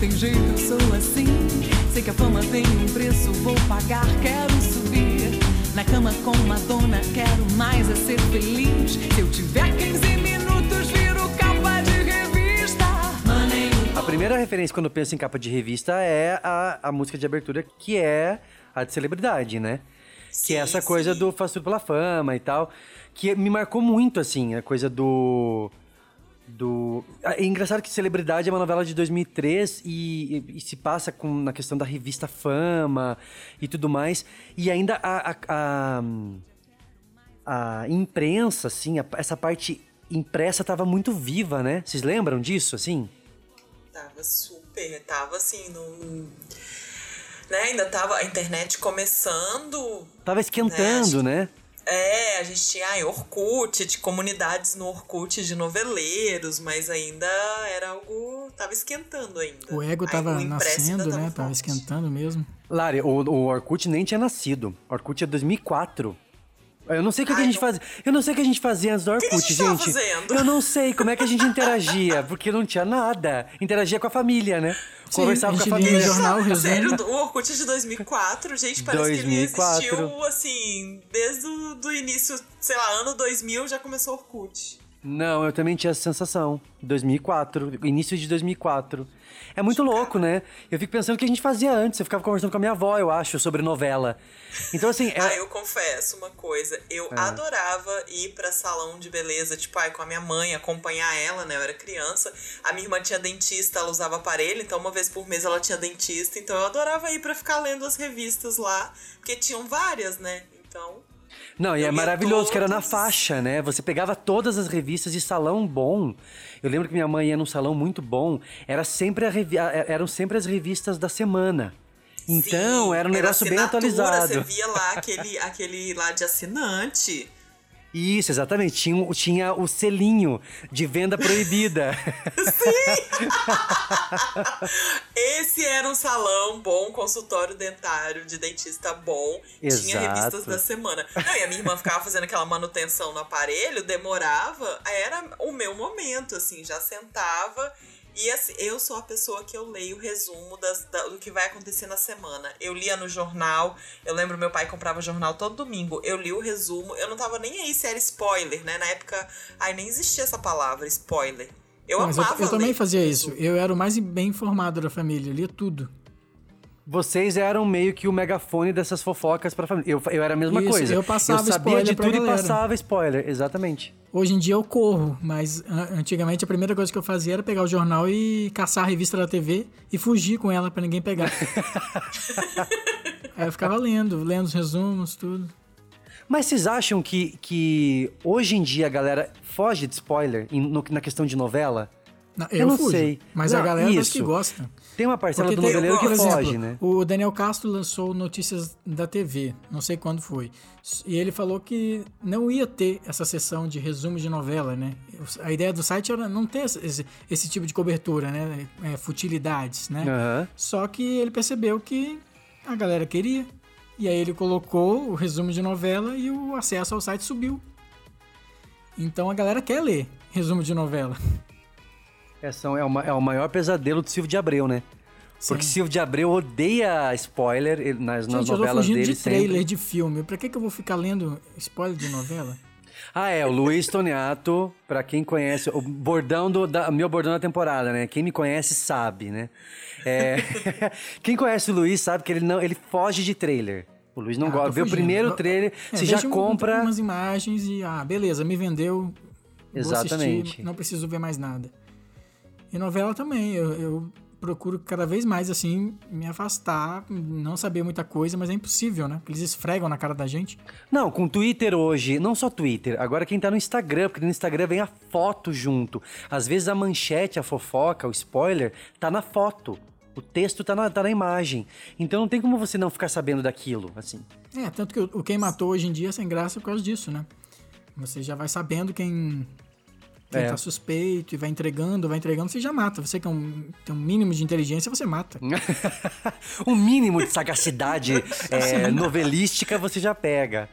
tem jeito, eu sou assim. Sei que a fama tem um preço, vou pagar, quero subir. Na cama com uma dona, quero mais é ser feliz. Se eu tiver 15 minutos, viro capa de revista. A primeira referência quando eu penso em capa de revista é a, a música de abertura, que é a de celebridade, né? que é essa coisa do Faz Tudo Pela Fama e tal. Que me marcou muito, assim, a coisa do. Do... É engraçado que Celebridade é uma novela de 2003 e, e, e se passa com, na questão da revista Fama e tudo mais. E ainda a, a, a, a imprensa, assim, a, essa parte impressa tava muito viva, né? Vocês lembram disso, assim? Tava super, tava assim, no... Né? Ainda tava a internet começando. Tava esquentando, né? né? É, a gente tinha ai, Orkut, de comunidades no Orkut de noveleiros, mas ainda era algo. tava esquentando ainda. O ego tava Aí, o nascendo, tava né? Tava esquentando mesmo. Lari, o, o Orkut nem tinha nascido. Orkut é 2004. Eu não sei o que, que, a gente fazia. Eu não sei o que a gente fazia antes do Orkut, que que gente. Fazendo? Eu não sei como é que a gente interagia, porque não tinha nada. Interagia com a família, né? Sim, Conversava a com a família. jornal, Sério, o Orkut é de 2004, gente, parece 2004. que ele existiu, assim, desde o do início, sei lá, ano 2000 já começou o Orkut. Não, eu também tinha essa sensação. 2004, início de 2004. É muito louco, né? Eu fico pensando o que a gente fazia antes. Eu ficava conversando com a minha avó, eu acho, sobre novela. Então, assim. É... ah, eu confesso uma coisa. Eu é. adorava ir pra salão de beleza, tipo, ai, com a minha mãe, acompanhar ela, né? Eu era criança. A minha irmã tinha dentista, ela usava aparelho, então uma vez por mês ela tinha dentista. Então eu adorava ir pra ficar lendo as revistas lá, porque tinham várias, né? Então. Não, e é maravilhoso que era na faixa, né? Você pegava todas as revistas de salão bom. Eu lembro que minha mãe ia num salão muito bom, era sempre a revi... eram sempre as revistas da semana. Então, Sim, era um negócio bem atualizado. Você via lá aquele, aquele lá de assinante. Isso, exatamente. Tinha, tinha o selinho de venda proibida. Sim! Esse era um salão bom, consultório dentário de dentista bom. Exato. Tinha revistas da semana. Não, e a minha irmã ficava fazendo aquela manutenção no aparelho, demorava. Era o meu momento, assim, já sentava e assim, eu sou a pessoa que eu leio o resumo das, da, do que vai acontecer na semana. Eu lia no jornal, eu lembro meu pai comprava jornal todo domingo. Eu li o resumo, eu não tava nem aí se era spoiler, né? Na época, ai, nem existia essa palavra, spoiler. Eu Mas amava eu, eu também fazia isso. Eu era o mais bem informado da família, eu lia tudo. Vocês eram meio que o megafone dessas fofocas pra família. Eu, eu era a mesma Isso, coisa. eu passava Eu sabia spoiler de tudo e passava spoiler, exatamente. Hoje em dia eu corro, mas an- antigamente a primeira coisa que eu fazia era pegar o jornal e caçar a revista da TV e fugir com ela pra ninguém pegar. Aí eu ficava lendo, lendo os resumos, tudo. Mas vocês acham que, que hoje em dia a galera foge de spoiler em- no- na questão de novela? Não, Eu eu, não fujo, sei. Mas Não, a galera isso. que gosta. Tem uma parcela Porque do noveleiro que exemplo, foge, né? O Daniel Castro lançou notícias da TV, não sei quando foi. E ele falou que não ia ter essa sessão de resumo de novela, né? A ideia do site era não ter esse, esse tipo de cobertura, né? É, futilidades, né? Aham. Só que ele percebeu que a galera queria. E aí ele colocou o resumo de novela e o acesso ao site subiu. Então a galera quer ler resumo de novela. Essa é, uma, é o maior pesadelo do Silvio de Abreu, né? Porque Sim. Silvio de Abreu odeia spoiler nas, nas Gente, eu tô novelas fugindo dele de trailer sempre. de filme. Pra que, que eu vou ficar lendo spoiler de novela? Ah, é, o Luiz Toniato, pra quem conhece, o bordão do da, meu bordão da temporada, né? Quem me conhece sabe, né? É, quem conhece o Luiz sabe que ele não, ele foge de trailer. O Luiz não Ah, gosta. Vê o primeiro Eu- trailer, É, você já compra. umas imagens e, ah, beleza, me vendeu. Exatamente. assistir, não preciso ver mais nada. E novela também, eu, eu procuro cada vez mais, assim, me afastar, não saber muita coisa, mas é impossível, né? Porque eles esfregam na cara da gente. Não, com Twitter hoje, não só Twitter, agora quem tá no Instagram, porque no Instagram vem a foto junto. Às vezes a manchete, a fofoca, o spoiler, tá na foto. O texto tá na, tá na imagem. Então não tem como você não ficar sabendo daquilo, assim. É, tanto que o, o Quem Matou hoje em dia é sem graça por causa disso, né? Você já vai sabendo quem, quem É. tá suspeito e vai entregando, vai entregando, você já mata. Você que é um, tem um mínimo de inteligência, você mata. um mínimo de sagacidade é, novelística você já pega.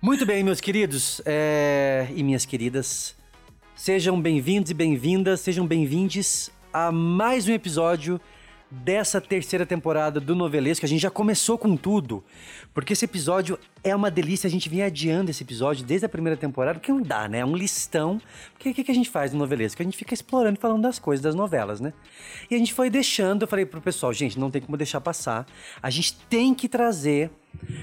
Muito bem, meus queridos é, e minhas queridas. Sejam bem-vindos e bem-vindas, sejam bem-vindes a mais um episódio dessa terceira temporada do Novelesco. A gente já começou com tudo, porque esse episódio é uma delícia. A gente vinha adiando esse episódio desde a primeira temporada, porque não dá, né? É um listão. Porque o que, que a gente faz no Novelesco? A gente fica explorando e falando das coisas, das novelas, né? E a gente foi deixando, eu falei pro pessoal, gente, não tem como deixar passar. A gente tem que trazer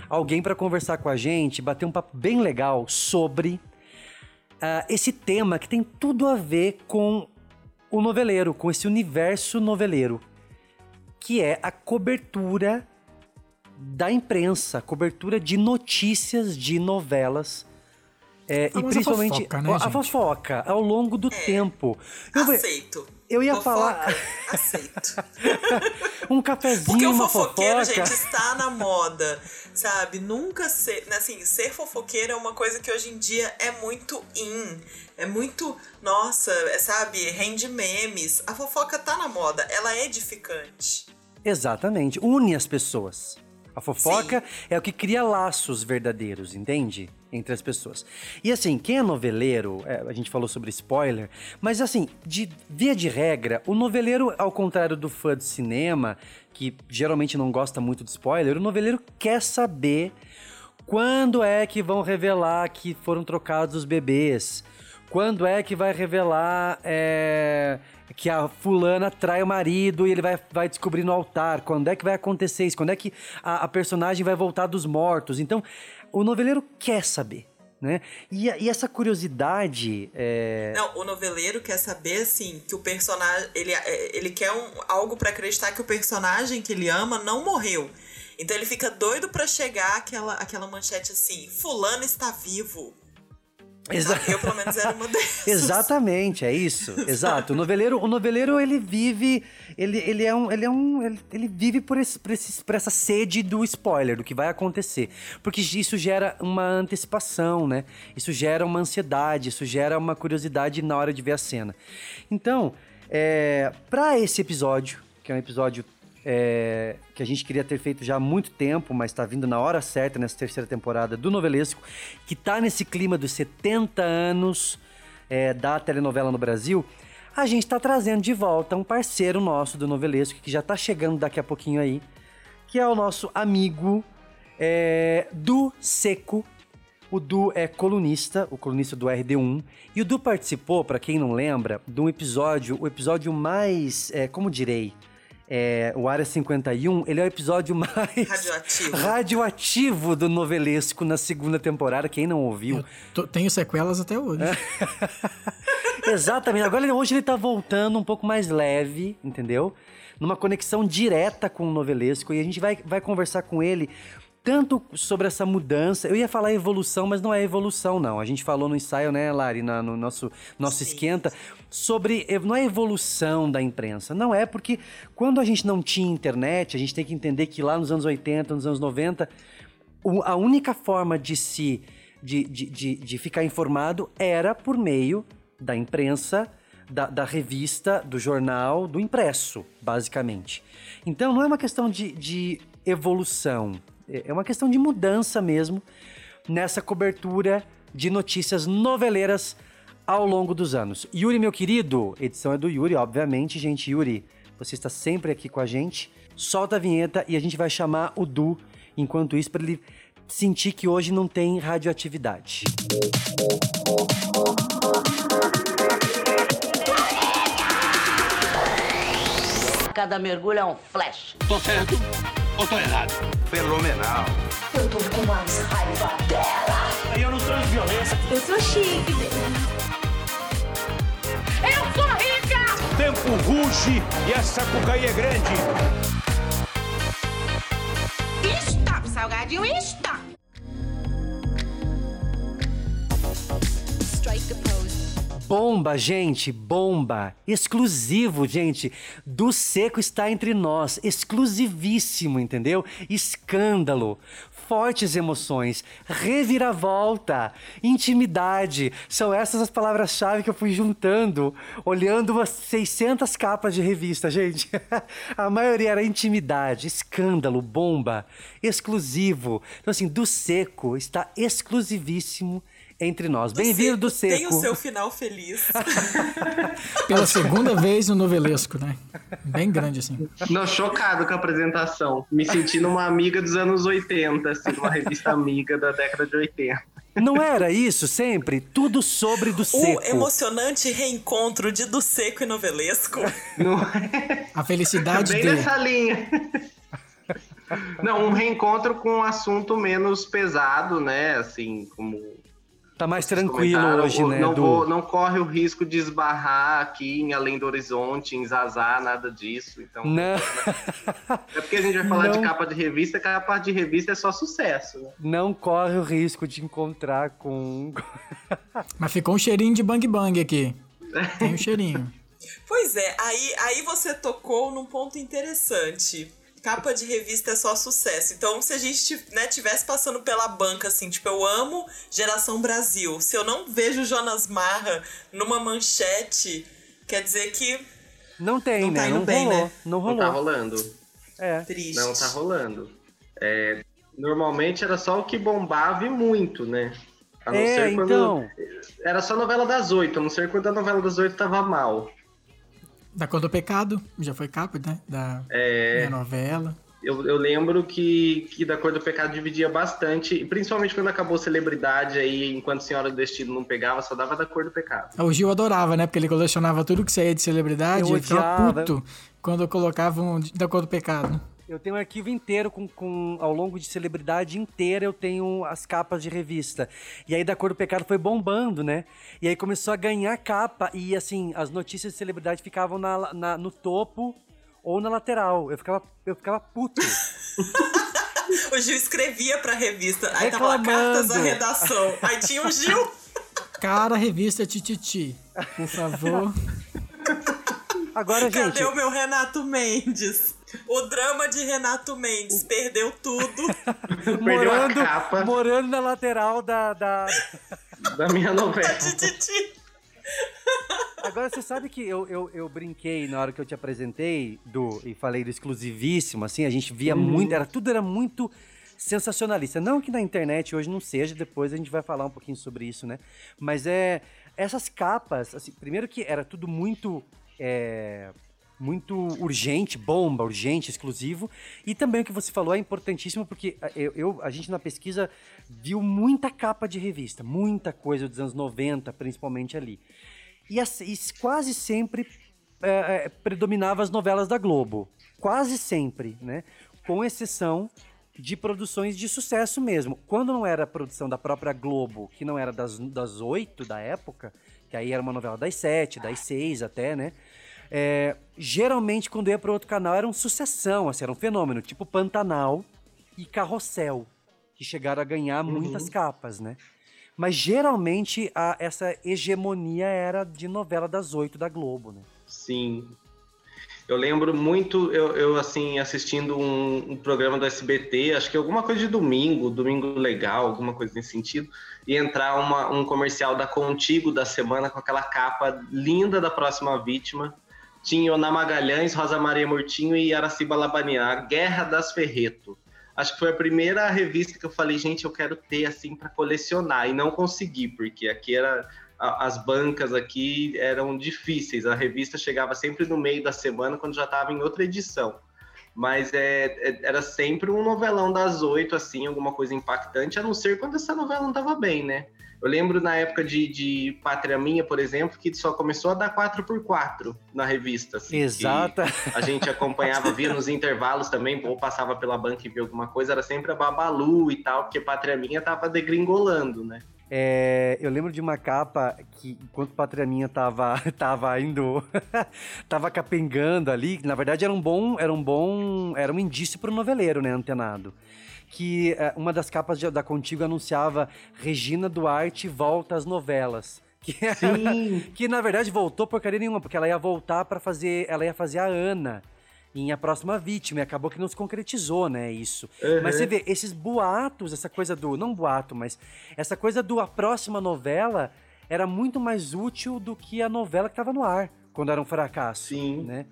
alguém para conversar com a gente, bater um papo bem legal sobre uh, esse tema que tem tudo a ver com o noveleiro, com esse universo noveleiro que é a cobertura da imprensa, cobertura de notícias de novelas. É, e principalmente fofoca, né, a gente? fofoca ao longo do É. tempo. Eu, Aceito. Eu ia Fofoca, falar Aceito. um cafezinho, Porque o fofoqueiro, fofoca. gente, está na moda, sabe? Nunca ser. Assim, ser fofoqueiro é uma coisa que hoje em dia é muito in. É muito. Nossa, é, sabe? Rende memes. A fofoca tá na moda, ela é edificante. Exatamente, une as pessoas. A fofoca é o que cria laços verdadeiros, entende? Entre as pessoas. E assim, quem é noveleiro, é, a gente falou sobre spoiler, mas assim, de via de regra, o noveleiro, ao contrário do fã de cinema, que geralmente não gosta muito de spoiler, o noveleiro quer saber quando é que vão revelar que foram trocados os bebês. Quando é que vai revelar é, que a fulana trai o marido e ele vai, vai descobrir no altar? Quando é que vai acontecer isso? Quando é que a, a personagem vai voltar dos mortos? Então, o noveleiro quer saber, né? E, e essa curiosidade... é, Não, o noveleiro quer saber, assim, que o personagem. Ele, é, ele quer um, algo pra acreditar que o personagem que ele ama não morreu. Então ele fica doido pra chegar aquela, aquela manchete assim: Fulano está vivo. Exa-? Eu, pelo menos, era uma dessas. Exatamente, é isso. Exato. O noveleiro, o noveleiro ele vive, ele, ele é um, ele é um, ele, ele vive por, esse, por, esse, por essa sede do spoiler, do que vai acontecer, porque isso gera uma antecipação, né? Isso gera uma ansiedade, isso gera uma curiosidade na hora de ver a cena. Então, é, para esse episódio, que é um episódio é, que a gente queria ter feito já há muito tempo, mas tá vindo na hora certa nessa terceira temporada do Novelesco, que tá nesse clima dos 70 anos é, da telenovela no Brasil, a gente tá trazendo de volta um parceiro nosso do Novelesco, que já tá chegando daqui a pouquinho aí, que é o nosso amigo é, Du Seco. O Du é colunista, o colunista do RD1. E o Du participou, pra quem não lembra, de um episódio, o episódio mais, é, como direi, é, o Área 51, ele é o episódio mais Radioativo. radioativo do novelesco na segunda temporada. Quem não ouviu, tô- tenho sequelas até hoje. Exatamente. Agora hoje ele tá voltando um pouco mais leve, entendeu? Numa conexão direta com o novelesco. E a gente vai, vai conversar com ele tanto sobre essa mudança. Eu ia falar evolução, mas não é evolução, não. A gente falou no ensaio, né, Lari, na- no nosso, nosso Sim. esquenta, sobre. Não é evolução da imprensa. Não é, porque quando a gente não tinha internet, a gente tem que entender que lá nos anos 80, nos anos 90, o- a única forma de se de, de, de, de ficar informado era por meio da imprensa, da, da revista, do jornal, do impresso, basicamente. Então não é uma questão de, de evolução, é é uma questão de mudança mesmo nessa cobertura de notícias noveleiras ao longo dos anos. Yuri, meu querido, edição é do Yuri, obviamente, gente. Yuri, você está sempre aqui com a gente. Solta a vinheta e a gente vai chamar o Du enquanto isso para ele sentir que hoje não tem radioatividade. Cada mergulho é um flash. Tô certo ou tô errado? Fenomenal. Eu tô com mais raiva dela. Eu sou chique. Eu sou rica! Tempo ruge e essa cucaí é grande. Está, salgadinho, está! Bomba, gente, bomba. Exclusivo, gente. Do Seco está entre nós. Exclusivíssimo, entendeu? Escândalo. Fortes emoções, reviravolta, intimidade. São essas as palavras-chave que eu fui juntando, olhando umas 600 capas de revista, gente. A maioria era intimidade, escândalo, bomba, exclusivo. Então, assim, do Seco está exclusivíssimo entre nós. Bem-vindo do seco. Tem o seu final feliz. Pela segunda vez no novelesco, né? Bem grande, assim. Não, chocado com a apresentação. Me sentindo uma amiga dos anos 80, assim, uma revista amiga da década de 80. Não era isso sempre? Tudo sobre do O seco. emocionante reencontro de do seco e novelesco. Não A felicidade Bem dele. nessa linha. Não, um reencontro com um assunto menos pesado, né? Assim, como Tá mais tranquilo hoje, né? Não, Du? vou- não corre o risco de esbarrar aqui em Além do Horizonte, em Zazá, nada disso. Então, Não, é porque a gente vai falar Não. de capa de revista, capa de revista é só sucesso, né? não corre o risco de encontrar com. Mas ficou um cheirinho de bang bang aqui. Tem um cheirinho. Pois é, aí, aí você tocou num ponto interessante. Capa de revista é só sucesso. Então, se a gente né, tivesse passando pela banca, assim, tipo, eu amo Geração Brasil. Se eu não vejo Jonas Marra numa manchete, quer dizer que Não tem, Não né? tá indo não bem, rolou. né? Não Não rolou. tá rolando. É. triste. Não tá rolando. É, normalmente era só o que bombava e muito, né? A não É, ser quando. então. Era só novela das oito, a não ser quando a novela das oito tava mal. Da Cor do Pecado, já foi capa, né? Da, É. da novela. Eu, eu lembro que, que da Cor do Pecado dividia bastante, e principalmente quando acabou Celebridade aí, enquanto Senhora do Destino não pegava, só dava da Cor do Pecado. O Gil adorava, né? Porque ele colecionava tudo que saía de celebridade Eu e ficava puto quando colocavam da Cor do Pecado. Eu tenho um arquivo inteiro com, com ao longo de celebridade inteira eu tenho as capas de revista. E aí da cor do pecado foi bombando, né? E aí começou a ganhar capa e assim, as notícias de celebridade ficavam na, na- no topo ou na lateral. Eu ficava eu ficava puto. O Gil escrevia pra revista. Aí tava Reclamando. cartas à redação. Aí tinha o Gil. Cara, revista Tititi. Por favor. Agora, gente, Cadê o meu Renato Mendes? O drama de Renato Mendes perdeu tudo. Morando, morando na lateral da, da... da minha novela. Agora, você sabe que eu, eu, eu brinquei na hora que eu te apresentei do, e falei do exclusivíssimo, assim, a gente via muito, era, tudo era muito sensacionalista. Não que na internet hoje não seja, depois a gente vai falar um pouquinho sobre isso, né? Mas é, essas capas, assim, primeiro que era tudo muito, é, muito urgente, bomba, urgente, exclusivo, e também o que você falou é importantíssimo, porque eu, eu- a gente na pesquisa viu muita capa de revista, muita coisa dos anos 90, principalmente ali. E, as- e quase sempre é, é, predominava as novelas da Globo. Quase sempre, né? Com exceção de produções de sucesso mesmo. Quando não era produção da própria Globo, que não era das oito da época, que aí era uma novela das sete, das seis até, né? É, geralmente, quando ia para outro canal, era um sucessão, assim, era um fenômeno, tipo Pantanal e Carrossel, que chegaram a ganhar muitas capas, né? Mas geralmente a- essa hegemonia era de novela das oito da Globo, né? Sim. Eu lembro muito, eu, eu, assim, assistindo um, um programa do SBT, acho que alguma coisa de domingo, domingo legal, alguma coisa nesse sentido, e entrar uma- um comercial da Contigo da semana com aquela capa linda da próxima vítima. Tinha Oná Magalhães, Rosa Maria Murtinho e Araciba Labaniar, Guerra das Ferreto. Acho que foi a primeira revista que eu falei, gente, eu quero ter assim para colecionar e não consegui, porque aqui era as bancas aqui eram difíceis. A revista chegava sempre no meio da semana, quando já estava em outra edição. Mas é, é- era sempre um novelão das oito, assim, alguma coisa impactante, a não ser quando essa novela não estava bem, né? Eu lembro na época de, de Pátria Minha, por exemplo, que só começou a dar 4x4 na revista. Assim, Exata. A gente acompanhava, via nos intervalos também, ou passava pela banca e via alguma coisa, era sempre a Babalu e tal, porque Pátria Minha tava degringolando, né? É, eu lembro de uma capa que, enquanto Pátria Minha tava, tava indo. tava capengando ali, que na verdade era um bom. Era um bom. Era um indício pro noveleiro, né, antenado. Que é, uma das capas de- da Contigo anunciava Regina Duarte volta às novelas. Que, Sim. que na verdade voltou porcaria nenhuma, porque ela ia voltar para fazer. Ela ia fazer a Ana em A Próxima Vítima, e acabou que não se concretizou, né, isso. Uhum. Mas você vê, esses boatos, essa coisa do. Não boato, mas essa coisa do a próxima novela era muito mais útil do que a novela que tava no ar, quando era um fracasso. Sim. Né?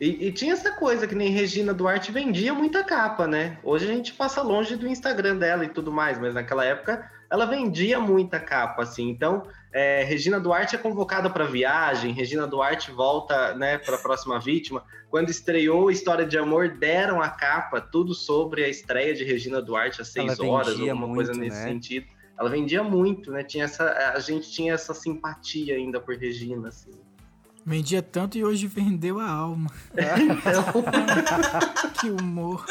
E, e tinha essa coisa que nem Regina Duarte vendia muita capa, né? Hoje a gente passa longe do Instagram dela e tudo mais, mas naquela época ela vendia muita capa, assim. Então, é, Regina Duarte é convocada para viagem, Regina Duarte volta né, para a próxima vítima. Quando estreou História de Amor, deram a capa, tudo sobre a estreia de Regina Duarte às seis horas, alguma muito, coisa nesse né? sentido. Ela vendia muito, né? Tinha essa, a gente tinha essa simpatia ainda por Regina, assim. Vendia tanto e hoje vendeu a alma. que humor.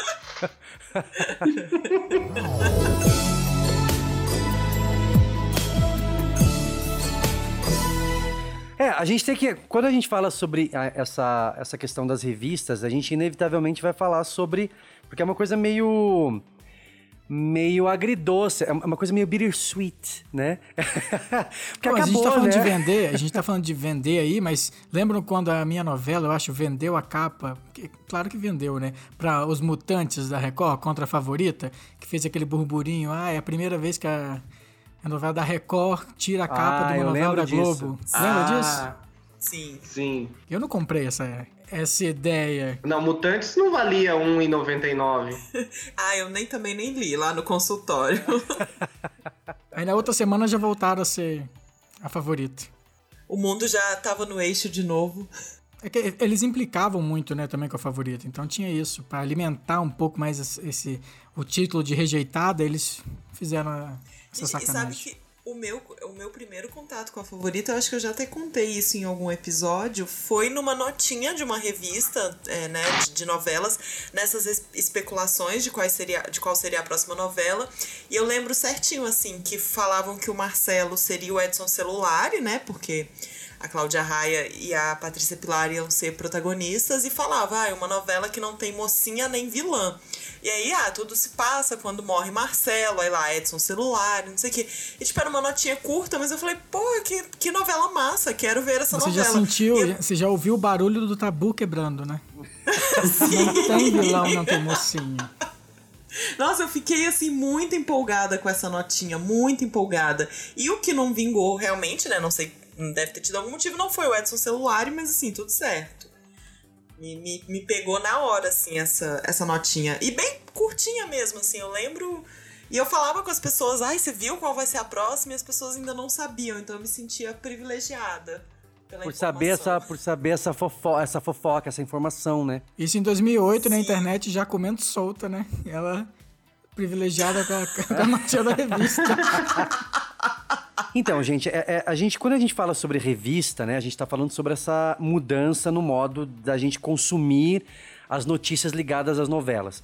É, a gente tem que. Quando a gente fala sobre essa, essa questão das revistas, a gente inevitavelmente vai falar sobre. Porque é uma coisa meio. Meio agridoce, é uma coisa meio bittersweet, né? porque Pô, a gente tá acabou, falando de né? vender, a gente tá falando de vender aí, mas lembram quando a minha novela, eu acho, vendeu a capa? Que- claro que vendeu, né? Pra Os Mutantes da Record, contra a favorita, que fez aquele burburinho. Ah, é a primeira vez que a, a novela da Record tira a capa Ah, de uma novela da disso. Globo. Lembra Ah, disso? Sim. Sim. Eu não comprei essa, essa ideia. Não, Mutantes não valia R$1,99. Ah, eu nem também nem li lá no consultório. Aí na outra semana já voltaram a ser a favorita. o mundo já tava no eixo de novo. É que eles implicavam muito, né, também com a favorita. Então tinha isso. Pra alimentar um pouco mais esse, esse- o título de rejeitada, eles fizeram essa E, e sabe sacanagem. que o meu, o meu primeiro contato com a favorita, eu acho que eu já até contei isso em algum episódio, foi numa notinha de uma revista é, né, de, de novelas, nessas es- especulações de, quais seria, de qual seria a próxima novela. E eu lembro certinho, assim, que falavam que o Marcelo seria o Edson Celulari, né? Porque a Cláudia Raia e a Patrícia Pilar iam ser protagonistas e falava, ah, é uma novela que não tem mocinha nem vilã. E aí, ah, tudo se passa quando morre Marcelo, aí lá Edson Celular, não sei o quê. E tipo, era uma notinha curta, mas eu falei, pô, que, que novela massa, quero ver essa Você já novela. sentiu, E você já ouviu o barulho do tabu quebrando, né? Não tem vilão, não tem mocinha. Nossa, eu fiquei assim muito empolgada com essa notinha, muito empolgada. E o que não vingou realmente, né? Não sei, deve ter tido algum motivo, não foi o Edson Celular, mas assim, tudo certo. Me, me, me pegou na hora, assim, essa, essa notinha. E bem curtinha mesmo, assim, eu lembro. E eu falava com as pessoas, ai, você viu qual vai ser a próxima? E as pessoas ainda não sabiam, então eu me sentia privilegiada. Pela Por saber, essa, por saber essa, fofo essa fofoca, essa informação, né? Isso em 2008 na Sim. internet já comendo solta, né? Ela privilegiada com a, com a notinha da revista. Então, gente, é- é- a gente, quando a gente fala sobre revista, né, a gente tá falando sobre essa mudança no modo da gente consumir as notícias ligadas às novelas.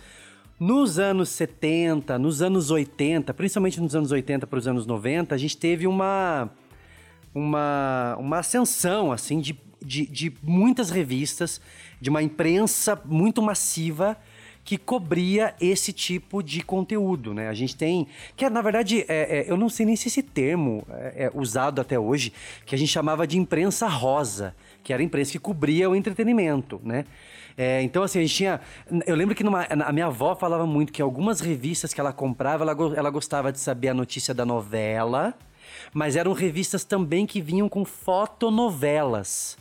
Nos anos 70, nos anos 80, principalmente nos anos 80 para os anos 90, a gente teve uma uma, uma ascensão, assim, de, de, de muitas revistas, de uma imprensa muito massiva que cobria esse tipo de conteúdo, né? A gente tem... Que, na verdade, é, é, eu não sei nem se esse termo é, é usado até hoje, que a gente chamava de imprensa rosa, que era a imprensa que cobria o entretenimento, né? É, então, assim, a gente tinha. Eu lembro que numa, a minha avó falava muito que algumas revistas que ela comprava, ela, ela gostava de saber a notícia da novela, mas eram revistas também que vinham com fotonovelas.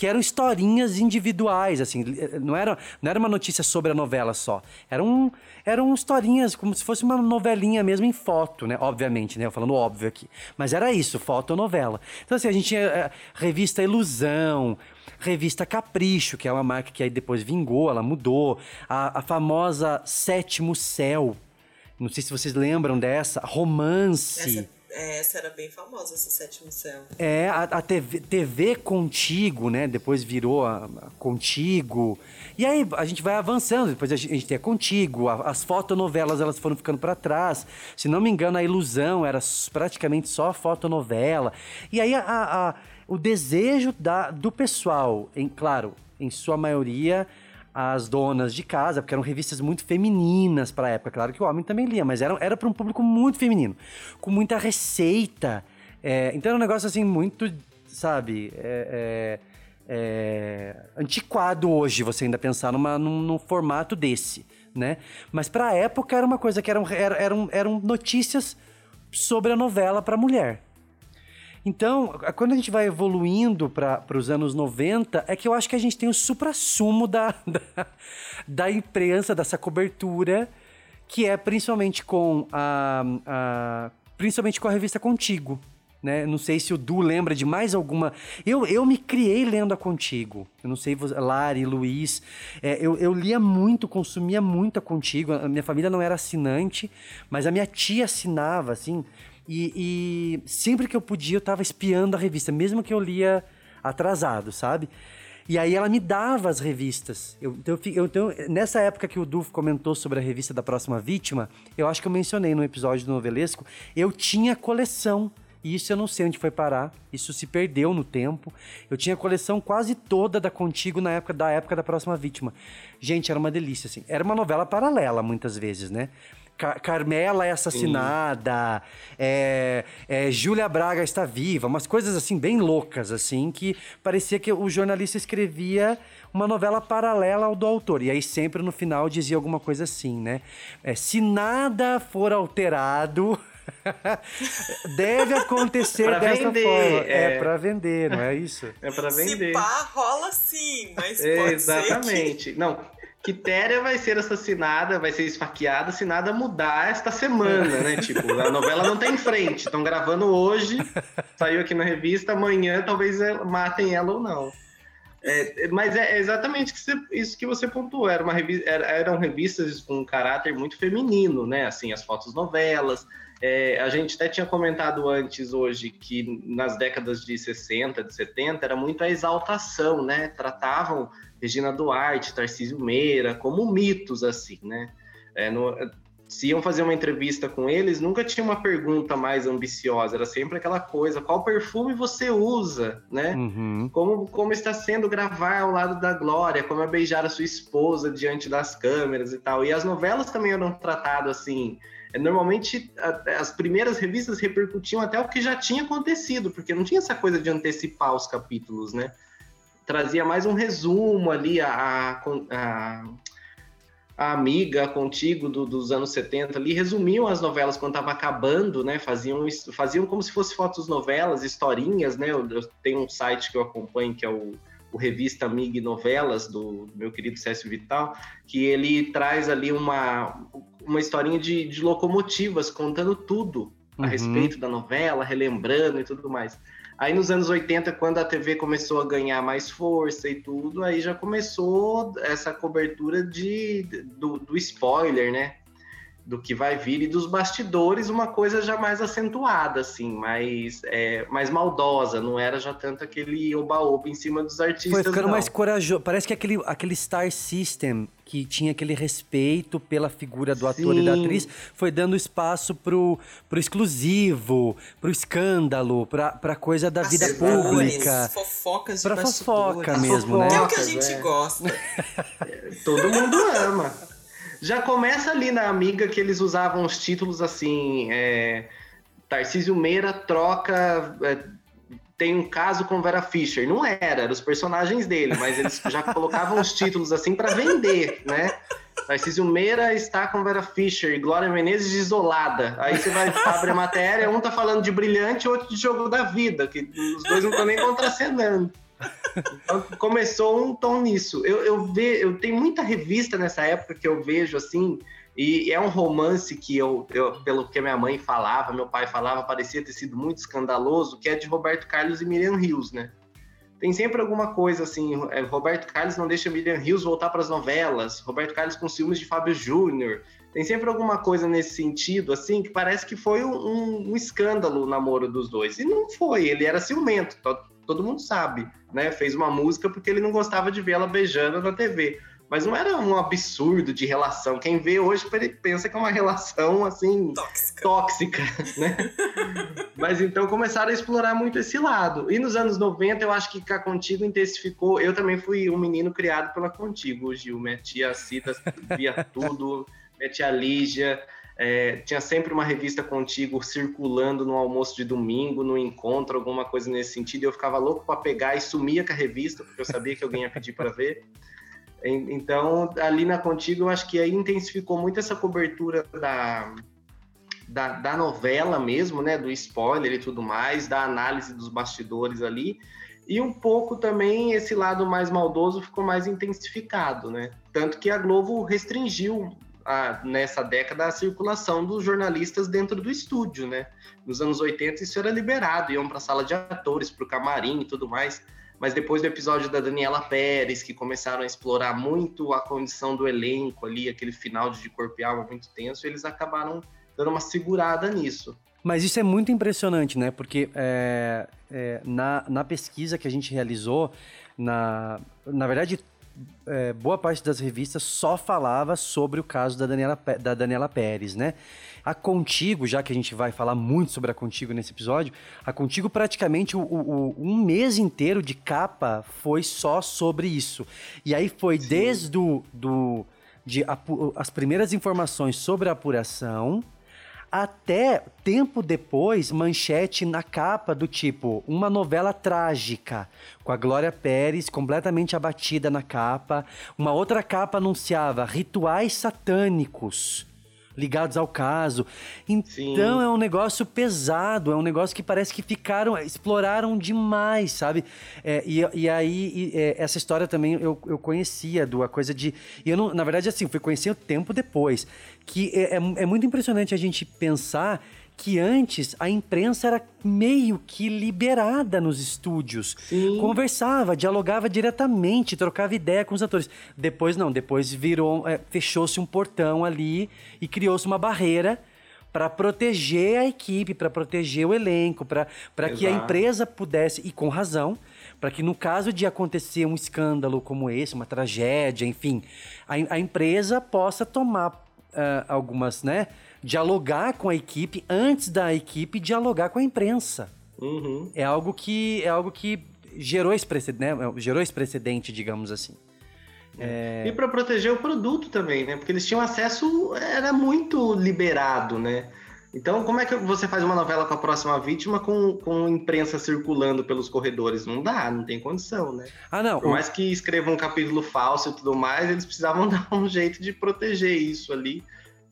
Que eram historinhas individuais, assim, não era, não era uma notícia sobre a novela só. Eram, eram historinhas como se fosse uma novelinha mesmo em foto, né? Obviamente, né? Eu falando óbvio aqui. Mas era isso, fotonovela. Então, assim, a gente tinha eh, revista Ilusão, revista Capricho, que é uma marca que aí depois vingou, ela mudou. A, a famosa Sétimo Céu. Não sei se vocês lembram dessa. Romance. Essa, é, essa era bem famosa, essa Sétimo Céu. É, a, a TV, TV Contigo, né? Depois virou a, a Contigo. E aí a gente vai avançando. Depois a gente, a gente tem a Contigo. a- as fotonovelas elas foram ficando para trás. Se não me engano, a Ilusão era praticamente só fotonovela. E aí a- o desejo da, do pessoal, em, claro, em sua maioria as donas de casa, porque eram revistas muito femininas para a época. Claro que o homem também lia, mas era, era para um público muito feminino, com muita receita. É, então era um negócio assim muito, sabe, é, é, é, antiquado hoje você ainda pensar numa, num, num formato desse, né? Mas para a época era uma coisa que eram, eram, eram, eram notícias sobre a novela para mulher. Então, quando a gente vai evoluindo para os anos 90, é que eu acho que a gente tem o supra-sumo da, da, da imprensa, dessa cobertura, que é principalmente com a, a principalmente com a revista Contigo. Né? Não sei se o Du lembra de mais alguma. Eu, eu me criei lendo a Contigo. Eu não sei, Lari, Luiz. É, eu, eu lia muito, consumia muito a Contigo. A minha família não era assinante, mas a minha tia assinava, assim. E, e sempre que eu podia, eu tava espiando a revista, mesmo que eu lia atrasado, sabe? E aí ela me dava as revistas. Eu, então, eu, então, nessa época que o Duf comentou sobre a revista da próxima vítima, eu acho que eu mencionei no episódio do Novelesco, eu tinha coleção. E isso eu não sei onde foi parar. Isso se perdeu no tempo. Eu tinha coleção quase toda da Contigo na época da época da próxima vítima. Gente, era uma delícia, assim. Era uma novela paralela, muitas vezes, né? Car- Carmela é assassinada, é, é, Júlia Braga está viva, umas coisas assim bem loucas, assim, que parecia que o jornalista escrevia uma novela paralela ao do autor. E aí sempre no final dizia alguma coisa assim, né? É, se nada for alterado. Deve acontecer Pra dessa vender, forma. É, é. pra vender, não é isso? É pra Se vender. pá, rola sim, mas pode Exatamente. Não, Quitéria vai ser assassinada, vai ser esfaqueada se nada mudar esta semana, né? Tipo, a novela não tem frente. Estão gravando hoje, saiu aqui na revista, amanhã talvez ela- matem ela ou não. É, mas é exatamente isso que você pontuou. Era uma revi- era- eram revistas com um caráter muito feminino, né? Assim, as fotos novelas. É, a gente até tinha comentado antes hoje que nas décadas de 60, de 70, era muito a exaltação, né? Tratavam Regina Duarte, Tarcísio Meira como mitos, assim, né? É, no- se iam fazer uma entrevista com eles, nunca tinha uma pergunta mais ambiciosa, era sempre aquela coisa: qual perfume você usa, né? Uhum. Como, como está sendo gravar ao lado da Glória, como é beijar a sua esposa diante das câmeras e tal. E as novelas também eram tratadas assim. é, Normalmente, as primeiras revistas repercutiam até o que já tinha acontecido, porque não tinha essa coisa de antecipar os capítulos, né? Trazia mais um resumo ali, a, a, a- amiga contigo do- dos anos 70 ali resumiam as novelas quando estava acabando, né? Faziam, faziam como se fosse fotos novelas, historinhas, né? Eu, eu tenho um site que eu acompanho que é o, o Revista Mig Novelas, do, do meu querido Cécio Vital, que ele traz ali uma, uma historinha de, de locomotivas contando tudo a Uhum. respeito da novela, relembrando e tudo mais. Aí nos anos 80, quando a TV começou a ganhar mais força e tudo, aí já começou essa cobertura de, do, do spoiler, né? Do que vai vir e dos bastidores, uma coisa já mais acentuada, assim, mais, é, mais maldosa, não era já tanto aquele oba-oba em cima dos artistas. Foi ficando não. mais corajoso. Parece que aquele, aquele Star System que tinha aquele respeito pela figura do ator e da atriz foi dando espaço pro, pro exclusivo, pro escândalo, pra, pra coisa da vida Bastidores, pública. Fofocas de Pra bastidores. fofoca mesmo, né? Que é o que a gente é. gosta. Todo mundo ama. Já começa ali na Amiga que eles usavam os títulos assim: é, Tarcísio Meira troca. é, tem um caso com Vera Fischer. Não era, eram os personagens dele, mas eles já colocavam os títulos assim para vender, né? Tarcísio Meira está com Vera Fischer e Glória Menezes isolada. Aí você vai abre a matéria, um tá falando de brilhante, outro de jogo da vida, que os dois não estão nem contracenando. Começou um tom nisso. Eu, eu, ve, eu tenho muita revista nessa época que eu vejo assim, e é um romance que eu, eu, pelo que minha mãe falava, meu pai falava, parecia ter sido muito escandaloso, que é de Roberto Carlos e Miriam Rios, né? Tem sempre alguma coisa assim, é, Roberto Carlos não deixa Miriam Rios voltar para as novelas, Roberto Carlos com ciúmes de Fábio Júnior. Tem sempre alguma coisa nesse sentido, assim, que parece que foi um, um, um escândalo o namoro dos dois. E não foi, ele era ciumento, to- todo mundo sabe, né? Fez uma música porque ele não gostava de ver ela beijando na TV. Mas não era um absurdo de relação. Quem vê hoje pensa que é uma relação, assim, Tóxica. tóxica, né? Mas então começaram a explorar muito esse lado. E nos anos 90, eu acho que a Contigo intensificou. Eu também fui um menino criado pela Contigo, Gil. Minha tia Cita via tudo, minha tia Lígia. É, tinha sempre uma revista Contigo circulando no almoço de domingo, no encontro, alguma coisa nesse sentido. Eu ficava louco para pegar e sumia com a revista, porque eu sabia que alguém ia pedir para ver. En- Então, ali na Contigo, eu acho que aí intensificou muito essa cobertura da, da, da novela mesmo, né? Do spoiler e tudo mais, da análise dos bastidores ali. E um pouco também esse lado mais maldoso ficou mais intensificado, né? Tanto que a Globo restringiu a- nessa década a circulação dos jornalistas dentro do estúdio, né? Nos anos 80 isso era liberado, iam para a sala de atores, para o camarim e tudo mais. Mas depois do episódio da Daniela Pérez, que começaram a explorar muito a condição do elenco ali, aquele final de corpo e alma muito tenso, eles acabaram dando uma segurada nisso. Mas isso é muito impressionante, né? Porque é, é, na, na pesquisa que a gente realizou, na, na verdade, é, boa parte das revistas só falava sobre o caso da Daniela, da Daniela Pérez, né? A Contigo, já que a gente vai falar muito sobre a Contigo nesse episódio, a Contigo praticamente o, o- um mês inteiro de capa foi só sobre isso. E aí foi desde do, do, de as primeiras informações sobre a apuração até tempo depois, manchete na capa do tipo uma novela trágica, com a Glória Pérez completamente abatida na capa. Uma outra capa anunciava rituais satânicos ligados ao caso. Então Sim. é um negócio pesado, é um negócio que parece que ficaram, exploraram demais, sabe? É, e, e aí, e, é, essa história também eu, eu conhecia, do a coisa de. E eu não, na verdade, assim, fui conhecer o tempo depois. Que é, é, é muito impressionante a gente pensar que antes a imprensa era meio que liberada nos estúdios. Conversava, dialogava diretamente, trocava ideia com os atores. Depois não, depois virou, é, fechou-se um portão ali e criou-se uma barreira para proteger a equipe, para proteger o elenco, para que a empresa pudesse, e com razão, para que no caso de acontecer um escândalo como esse, uma tragédia, enfim, a, a empresa possa tomar ah, algumas, né? Dialogar com a equipe antes da equipe dialogar com a imprensa. Uhum. É algo que é algo que gerou esse precedente, né? gerou esse precedente, digamos assim. E para proteger o produto também, né? Porque eles tinham acesso, era muito liberado, né? Então, como é que você faz uma novela com a próxima vítima com, com imprensa circulando pelos corredores? Não dá, não tem condição, né? Ah, não. Por mais que escrevam um capítulo falso e tudo mais, eles precisavam dar um jeito de proteger isso ali.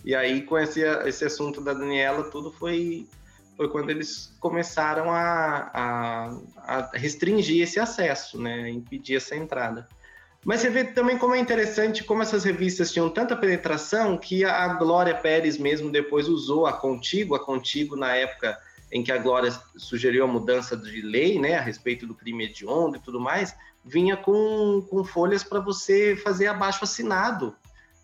E aí, com esse, esse assunto da Daniela, tudo foi, foi quando eles começaram a, a, a restringir esse acesso, né? Impedir essa entrada. Mas você vê também como é interessante como essas revistas tinham tanta penetração que a Glória Pérez mesmo depois usou a Contigo, a Contigo na época em que a Glória sugeriu a mudança de lei, né, a respeito do crime hediondo e tudo mais, vinha com, com folhas para você fazer abaixo assinado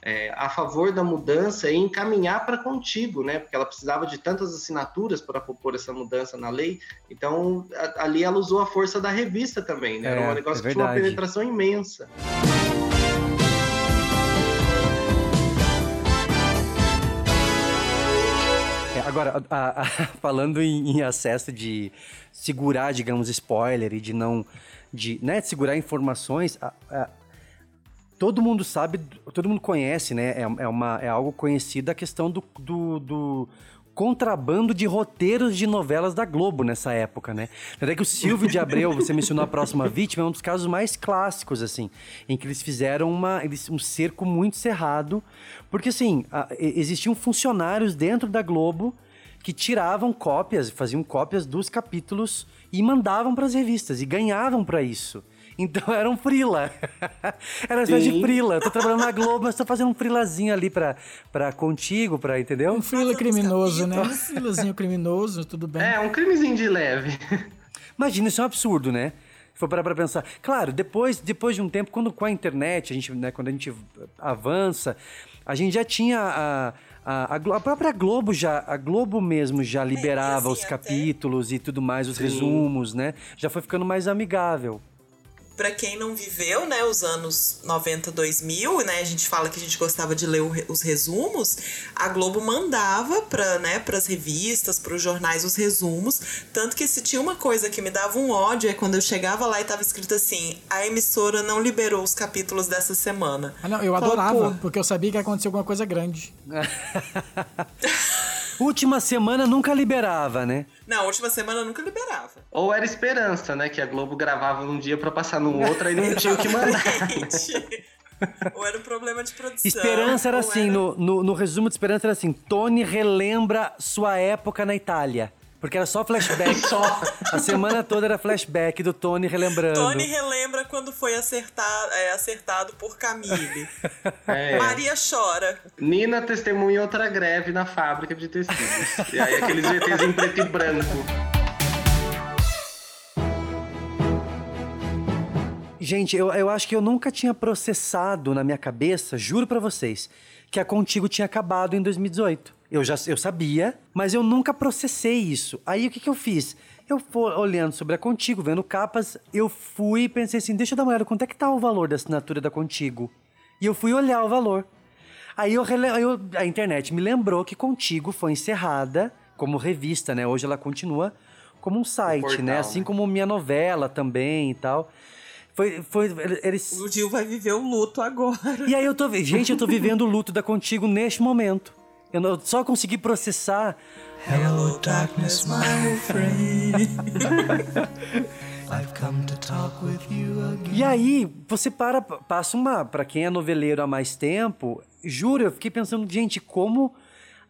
é, a favor da mudança e encaminhar para Contigo, né, porque ela precisava de tantas assinaturas para propor essa mudança na lei, então a- ali ela usou a força da revista também, né, É, era um é negócio que tinha uma penetração imensa. É, agora, a- a- falando em, em acesso de segurar, digamos, spoiler e de não. de, né, de segurar informações, a- todo mundo sabe, todo mundo conhece, né? É, é uma, é algo conhecido a questão do, do, do contrabando de roteiros de novelas da Globo nessa época, né? Até que o Silvio de Abreu, você mencionou a próxima vítima, é um dos casos mais clássicos, assim, em que eles fizeram uma, eles, um cerco muito cerrado, porque assim, a- existiam funcionários dentro da Globo que tiravam cópias, faziam cópias dos capítulos e mandavam para as revistas e ganhavam para isso. Então era um frila. era uma espécie de Sim. frila. Eu tô trabalhando na Globo, mas tô fazendo um frilazinho ali pra, pra contigo, pra, entendeu? Um frila criminoso, né? Um frilazinho criminoso, tudo bem. É, um crimezinho de leve. Imagina, isso é um absurdo, né? Se for parar pra pensar. Claro, depois, depois de um tempo, quando com a internet, a gente, né, quando a gente avança, a gente já tinha a, a, a, a própria Globo já, a Globo mesmo já liberava assim, os até- capítulos e tudo mais, os resumos, né? Já foi ficando mais amigável. Pra quem não viveu, né, os anos 90, 2000, né, a gente fala que a gente gostava de ler os resumos, a Globo mandava para, né, pras revistas, pros jornais os resumos, tanto que se tinha uma coisa que me dava um ódio é quando eu chegava lá e tava escrito assim: "A emissora não liberou os capítulos dessa semana". Ah, não, eu Fala, adorava, pô, porque eu sabia que aconteceu alguma coisa grande. Última semana nunca liberava, né? Não, a última semana eu nunca liberava. Ou era esperança, né? Que a Globo gravava num dia pra passar no outro e não tinha o que mandar. Gente, ou era um problema de produção. Esperança era assim, no, no, no resumo de Esperança era assim: Tony relembra sua época na Itália. Porque era só flashback. Só. A semana toda era flashback do Tony relembrando. Tony relembra quando foi acertar, é, acertado por Camille. É. Maria chora. Nina testemunha outra greve na fábrica de tecidos. E aí aqueles VTs em preto e branco. Gente, eu, eu acho que eu nunca tinha processado na minha cabeça, juro pra vocês, que a Contigo tinha acabado em 2018. Eu já eu sabia, mas eu nunca processei isso. Aí o que, que eu fiz? Eu fui olhando sobre a Contigo, vendo capas, eu fui e pensei assim, deixa eu dar uma olhada, quanto é que tá o valor da assinatura da Contigo? E eu fui olhar o valor. Aí eu, eu- a internet me lembrou que Contigo foi encerrada como revista, né? Hoje ela continua como um site, portal, né? Assim né? como minha novela também e tal. Foi, foi, eles... O Gil vai viver o luto agora. E aí eu tô, gente, eu tô vivendo o luto da Contigo neste momento. Eu não- só consegui processar. Hello, darkness, my friend. I've come to talk with you again. E aí, você para, passa uma, Pra quem é noveleiro há mais tempo, juro, eu fiquei pensando, gente, como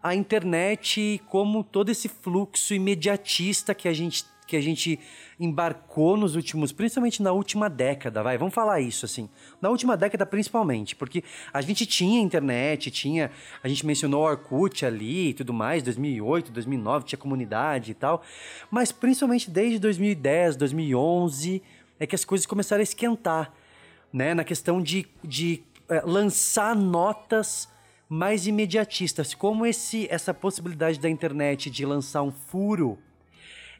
a internet, como todo esse fluxo imediatista que a gente que a gente embarcou nos últimos, principalmente na última década, vai, vamos falar isso assim. Na última década principalmente, porque a gente tinha internet, tinha, a gente mencionou Orkut ali e tudo mais, 2008, 2009, tinha comunidade e tal, mas principalmente desde 2010, 2011 é que as coisas começaram a esquentar, né, na questão de, de eh, lançar notas mais imediatistas, como esse essa possibilidade da internet de lançar um furo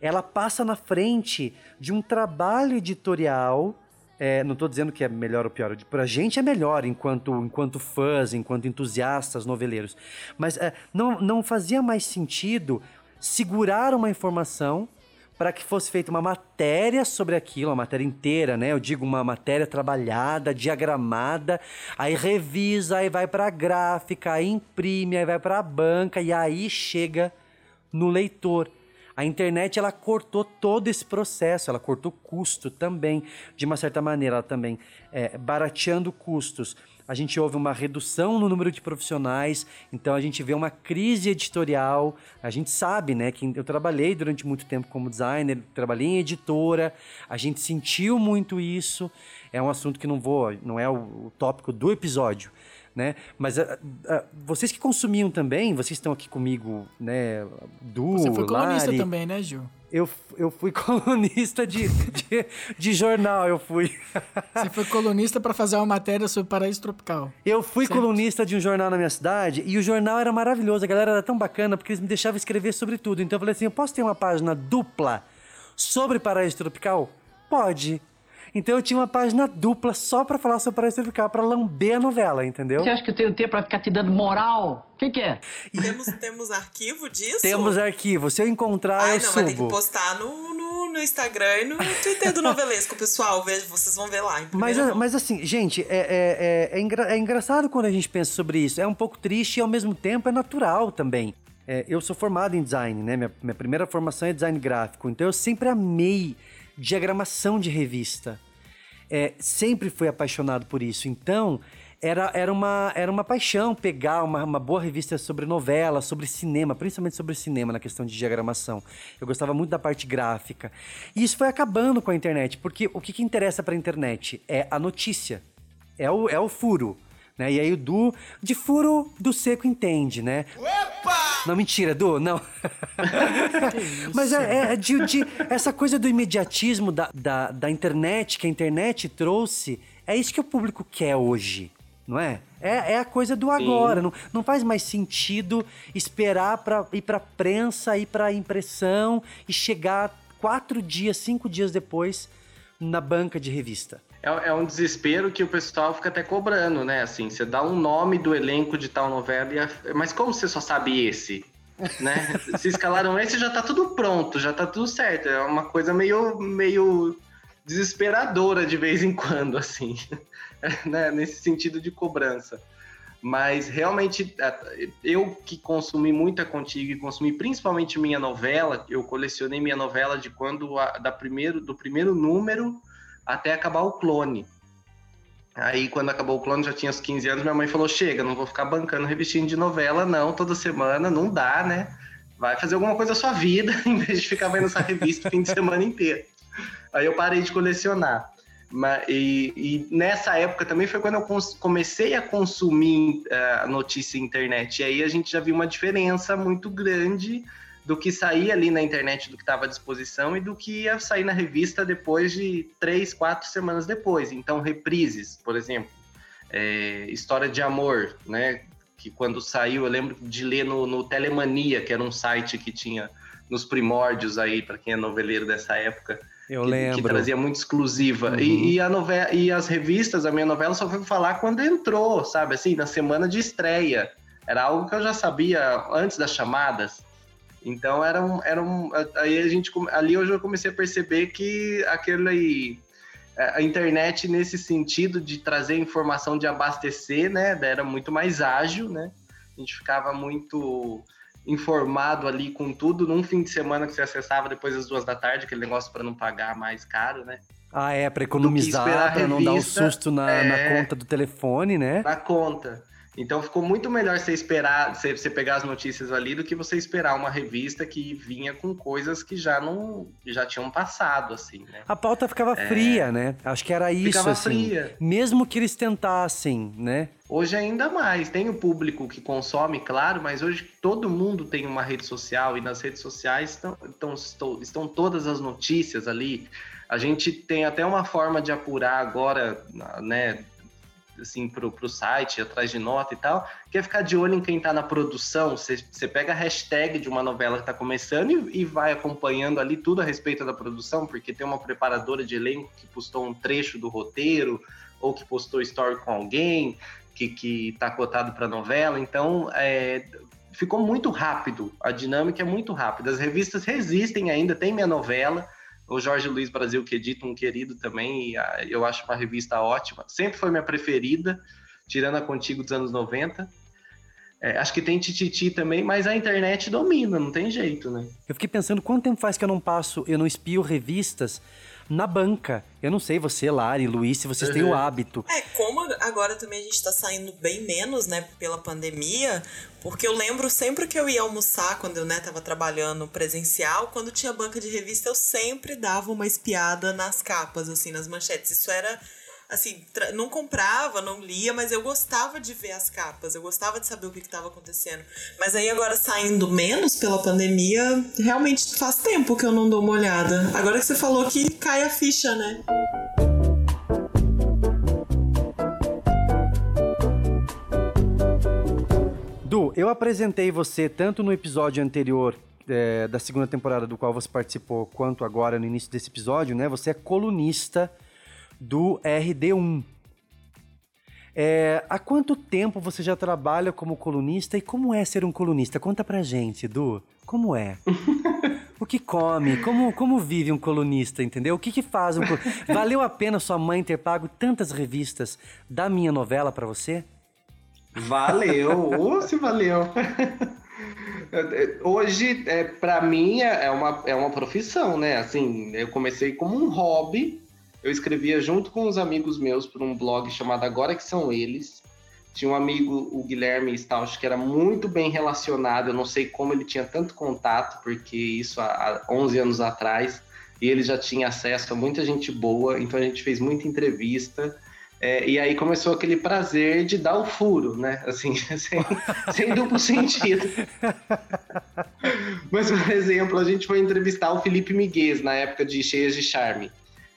ela passa na frente de um trabalho editorial. é, não estou dizendo que é melhor ou pior, pra gente é melhor enquanto, enquanto fãs, enquanto entusiastas, noveleiros. Mas é, não, não fazia mais sentido segurar uma informação para que fosse feita uma matéria sobre aquilo, uma matéria inteira, né? Eu digo uma matéria trabalhada, diagramada, aí revisa, aí vai para a gráfica, aí imprime, aí vai para a banca e aí chega no leitor. A internet ela cortou todo esse processo, ela cortou custo também, de uma certa maneira, ela também é, barateando custos. A gente houve uma redução no número de profissionais, então a gente vê uma crise editorial. A gente sabe, né, que eu trabalhei durante muito tempo como designer, trabalhei em editora, a gente sentiu muito isso. É um assunto que não vou, não é o, o tópico do episódio, né? Mas ah, ah, vocês que consumiam também, vocês estão aqui comigo, né? Du, Você foi colunista Lari, também, né, Gil? Eu, eu fui colunista de, de, de jornal, eu fui. Você foi colunista para fazer uma matéria sobre paraíso tropical. Eu fui Certo. colunista de um jornal na minha cidade e o jornal era maravilhoso, a galera era tão bacana porque eles me deixavam escrever sobre tudo. Então eu falei assim: eu posso ter uma página dupla sobre paraíso tropical? Pode. Então eu tinha uma página dupla só pra falar sobre paraíso tropical, pra lamber a novela, entendeu? Você acha que eu tenho tempo pra ficar te dando moral? O que, que é? Temos, temos arquivo disso? Temos arquivo. Se eu encontrar, Ai, eu não, vai ter que subo. postar no, no, no Instagram e no Twitter do Novelesco, pessoal. Veja, vocês vão ver lá. em Mas, mão. mas assim, gente, é, é, é, é, engra- é engraçado quando a gente pensa sobre isso. É um pouco triste e ao mesmo tempo é natural também. É, eu sou formado em design, né? Minha, minha primeira formação é design gráfico. Então eu sempre amei diagramação de revista. É, sempre fui apaixonado por isso. Então, era, era, uma, era uma paixão pegar uma, uma boa revista sobre novela, sobre cinema, principalmente sobre cinema, na questão de diagramação. Eu gostava muito da parte gráfica. E isso foi acabando com a internet, porque o que, que interessa para a internet é a notícia, é o, é o furo. Né? E aí o Du, de furo, do seco entende, né? Não, mentira, Du, não. Mas é, é de, de- essa coisa do imediatismo da, da, da internet, que a internet trouxe, é isso que o público quer hoje, não é? É, é a coisa do agora. Não, não faz mais sentido esperar pra ir pra prensa, ir pra impressão e chegar quatro dias, cinco dias depois na banca de revista. É, é um desespero que o pessoal fica até cobrando, né? Assim, você dá um nome do elenco de tal novela, e a- mas como você só sabe esse? Né? Se escalaram esse, já tá tudo pronto, já tá tudo certo. É uma coisa meio, meio desesperadora de vez em quando, assim, né? Nesse sentido de cobrança. Mas realmente, é, eu que consumi muita contigo e consumi principalmente minha novela, eu colecionei minha novela de quando a- da primeiro, do primeiro número até acabar o clone. Aí, quando acabou o clone, já tinha uns 15 anos, minha mãe falou: chega, não vou ficar bancando revistinha de novela, não, toda semana, não dá, né? vai fazer alguma coisa da sua vida, em vez de ficar vendo essa revista o fim de semana inteiro. Aí eu parei de colecionar. E, e, nessa época também foi quando eu comecei a consumir uh, notícia internet. E aí a gente já viu uma diferença muito grande do que saía ali na internet, do que estava à disposição e do que ia sair na revista depois de três, quatro semanas depois. Então, reprises, por exemplo, é, História de Amor, né? Que quando saiu, eu lembro de ler no, no Telemania, que era um site que tinha nos primórdios aí, para quem é noveleiro dessa época. Eu que, lembro. Que trazia muito exclusiva. Uhum. E, e, a novela, e as revistas, a minha novela só foi falar quando entrou, sabe? Assim, na semana de estreia. Era algo que eu já sabia antes das chamadas. Então era um, era um. Aí a gente. Ali eu já comecei a perceber que aquele. A internet, nesse sentido de trazer informação, de abastecer, né? Era muito mais ágil, né? A gente ficava muito informado ali com tudo num fim de semana que você acessava depois das duas da tarde, aquele negócio para não pagar mais caro, né? Ah, é, para economizar, para não dar um susto na, é, na conta do telefone, né? Na conta. Então ficou muito melhor você esperar, você, você, pegar as notícias ali do que você esperar uma revista que vinha com coisas que já não já tinham passado, assim, né? A pauta ficava é... fria, né? Acho que era isso, ficava assim. Fria. Mesmo que eles tentassem, né? Hoje ainda mais. Tem o público que consome, claro, mas hoje todo mundo tem uma rede social e nas redes sociais estão, estão, estão todas as notícias ali. A gente tem até uma forma de apurar agora, né? Assim, pro, pro site, atrás de nota e tal, quer ficar de olho em quem tá na produção. Você pega a hashtag de uma novela que tá começando e, e, vai acompanhando ali tudo a respeito da produção, porque tem uma preparadora de elenco que postou um trecho do roteiro, ou que postou story com alguém, que, que tá cotado pra novela. Então, é, ficou muito rápido, a dinâmica é muito rápida. As revistas resistem ainda, tem minha novela, o Jorge Luiz Brasil, que edita um querido também, e a, eu acho uma revista ótima. Sempre foi minha preferida, tirando a Contigo dos anos 90. É, acho que tem Tititi também, mas a internet domina, não tem jeito, né? Eu fiquei pensando quanto tempo faz que eu não passo, eu não espio revistas na banca. Eu não sei, você, Lari, Luiz, se vocês uhum. têm o hábito. É, como agora também a gente tá saindo bem menos, né, pela pandemia, porque eu lembro sempre que eu ia almoçar, quando eu, né, tava trabalhando presencial, quando tinha banca de revista, eu sempre dava uma espiada nas capas, assim, nas manchetes. Isso era assim, não comprava, não lia, mas eu gostava de ver as capas, eu gostava de saber o que estava acontecendo. Mas aí agora saindo menos pela pandemia, realmente faz tempo que eu não dou uma olhada. Agora que você falou que cai a ficha, né? Du, eu apresentei você tanto no episódio anterior é, da segunda temporada do qual você participou, quanto agora no início desse episódio, né? Você é colunista do RD1. É, há quanto tempo você já trabalha como colunista e como é ser um colunista? Conta pra gente, Du. Como é? o que come? Como, como vive um colunista, entendeu? O que, que faz um Valeu a pena sua mãe ter pago tantas revistas da minha novela para você? Valeu! Ou se valeu! Hoje, é, para mim, é uma, é uma profissão, né? Assim, eu comecei como um hobby eu escrevia junto com os amigos meus para um blog chamado Agora Que São Eles. Tinha um amigo, o Guilherme Stauch, que era muito bem relacionado. Eu não sei como ele tinha tanto contato, porque isso há 11 anos atrás. E ele já tinha acesso a muita gente boa, então a gente fez muita entrevista. É, e aí começou aquele prazer de dar o furo, né? Assim, sem, sem duplo sentido. Mas, por exemplo, a gente foi entrevistar o Felipe Miguez na época de Cheias de Charme.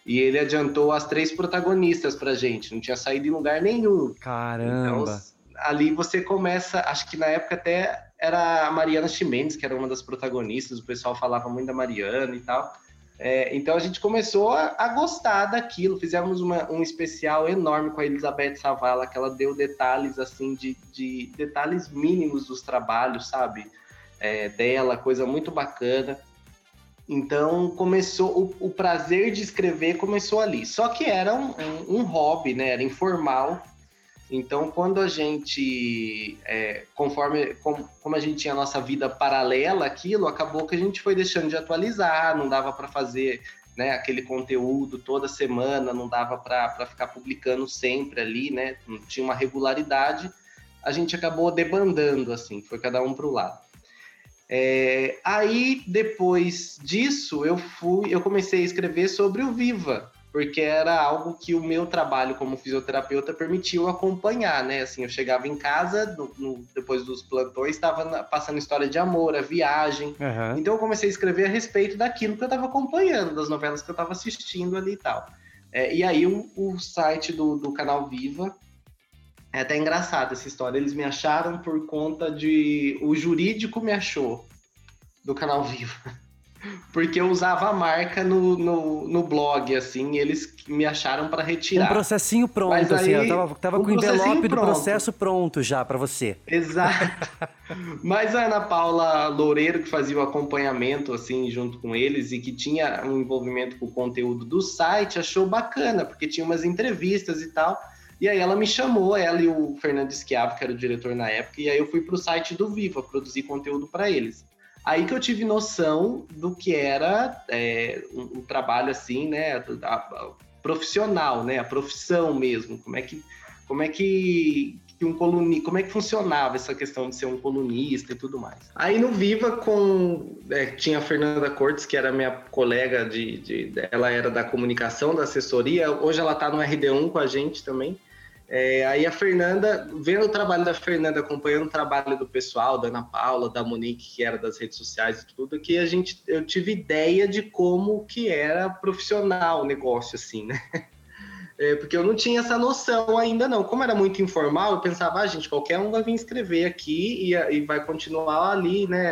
E ele adiantou as três protagonistas pra gente, não tinha saído em lugar nenhum. Caramba! Então, ali você começa, acho que na época até era a Mariana Chimenez, que era uma das protagonistas, o pessoal falava muito da Mariana e tal. É, então a gente começou a, a gostar daquilo, fizemos uma, um especial enorme com a Elizabeth Savala, que ela deu detalhes assim de, de detalhes mínimos dos trabalhos, sabe? É, dela, coisa muito bacana. Então começou o, o, prazer de escrever começou ali. Só que era um, um, um hobby, né? Era informal. Então quando a gente, é, conforme como, como, a gente tinha a nossa vida paralela aquilo, acabou que a gente foi deixando de atualizar, não dava para fazer né, aquele conteúdo toda semana, não dava para ficar publicando sempre ali, né? Não tinha uma regularidade. A gente acabou debandando assim, foi cada um para o lado. É, aí, depois disso, eu fui, eu comecei a escrever sobre o Viva, porque era algo que o meu trabalho como fisioterapeuta permitiu acompanhar, né? Assim, eu chegava em casa, no, no, depois dos plantões, estava passando história de amor, a viagem. Aham. Então eu comecei a escrever a respeito daquilo que eu estava acompanhando, das novelas que eu estava assistindo ali e tal. É, e aí o, o site do, do canal Viva é até engraçado essa história. Eles me acharam por conta de. O jurídico me achou do canal Viva. Porque eu usava a marca no, no, no blog, assim, e eles me acharam para Um retirar. processinho pronto, Mas assim, aí, ó, tava, tava um com o envelope processinho do pronto. processo pronto já pra você. Exato. Mas a Ana Paula Loureiro, que fazia o acompanhamento, assim, junto com eles, e que tinha um envolvimento com o conteúdo do site, achou bacana, porque tinha umas entrevistas e tal. E aí ela me chamou, ela e o Fernando Schiavo, que era o diretor na época, e aí eu fui pro site do Viva produzir conteúdo para eles. Aí que eu tive noção do que era é, um, um trabalho assim, né, profissional, né, a profissão mesmo, como é que, como é que, que um colunista, como é que funcionava essa questão de ser um colunista e tudo mais. Aí no Viva com é, tinha a Fernanda Cortes, que era minha colega de, de- ela era da comunicação, da assessoria, hoje ela está no RD1 com a gente também. É, aí a Fernanda, vendo o trabalho da Fernanda, acompanhando o trabalho do pessoal, da Ana Paula, da Monique, que era das redes sociais e tudo, que a gente, eu tive ideia de como que era profissional o negócio, assim, né? É, porque eu não tinha essa noção ainda não. Como era muito informal, eu pensava, ah, gente, qualquer um vai vir escrever aqui e, e vai continuar ali, né,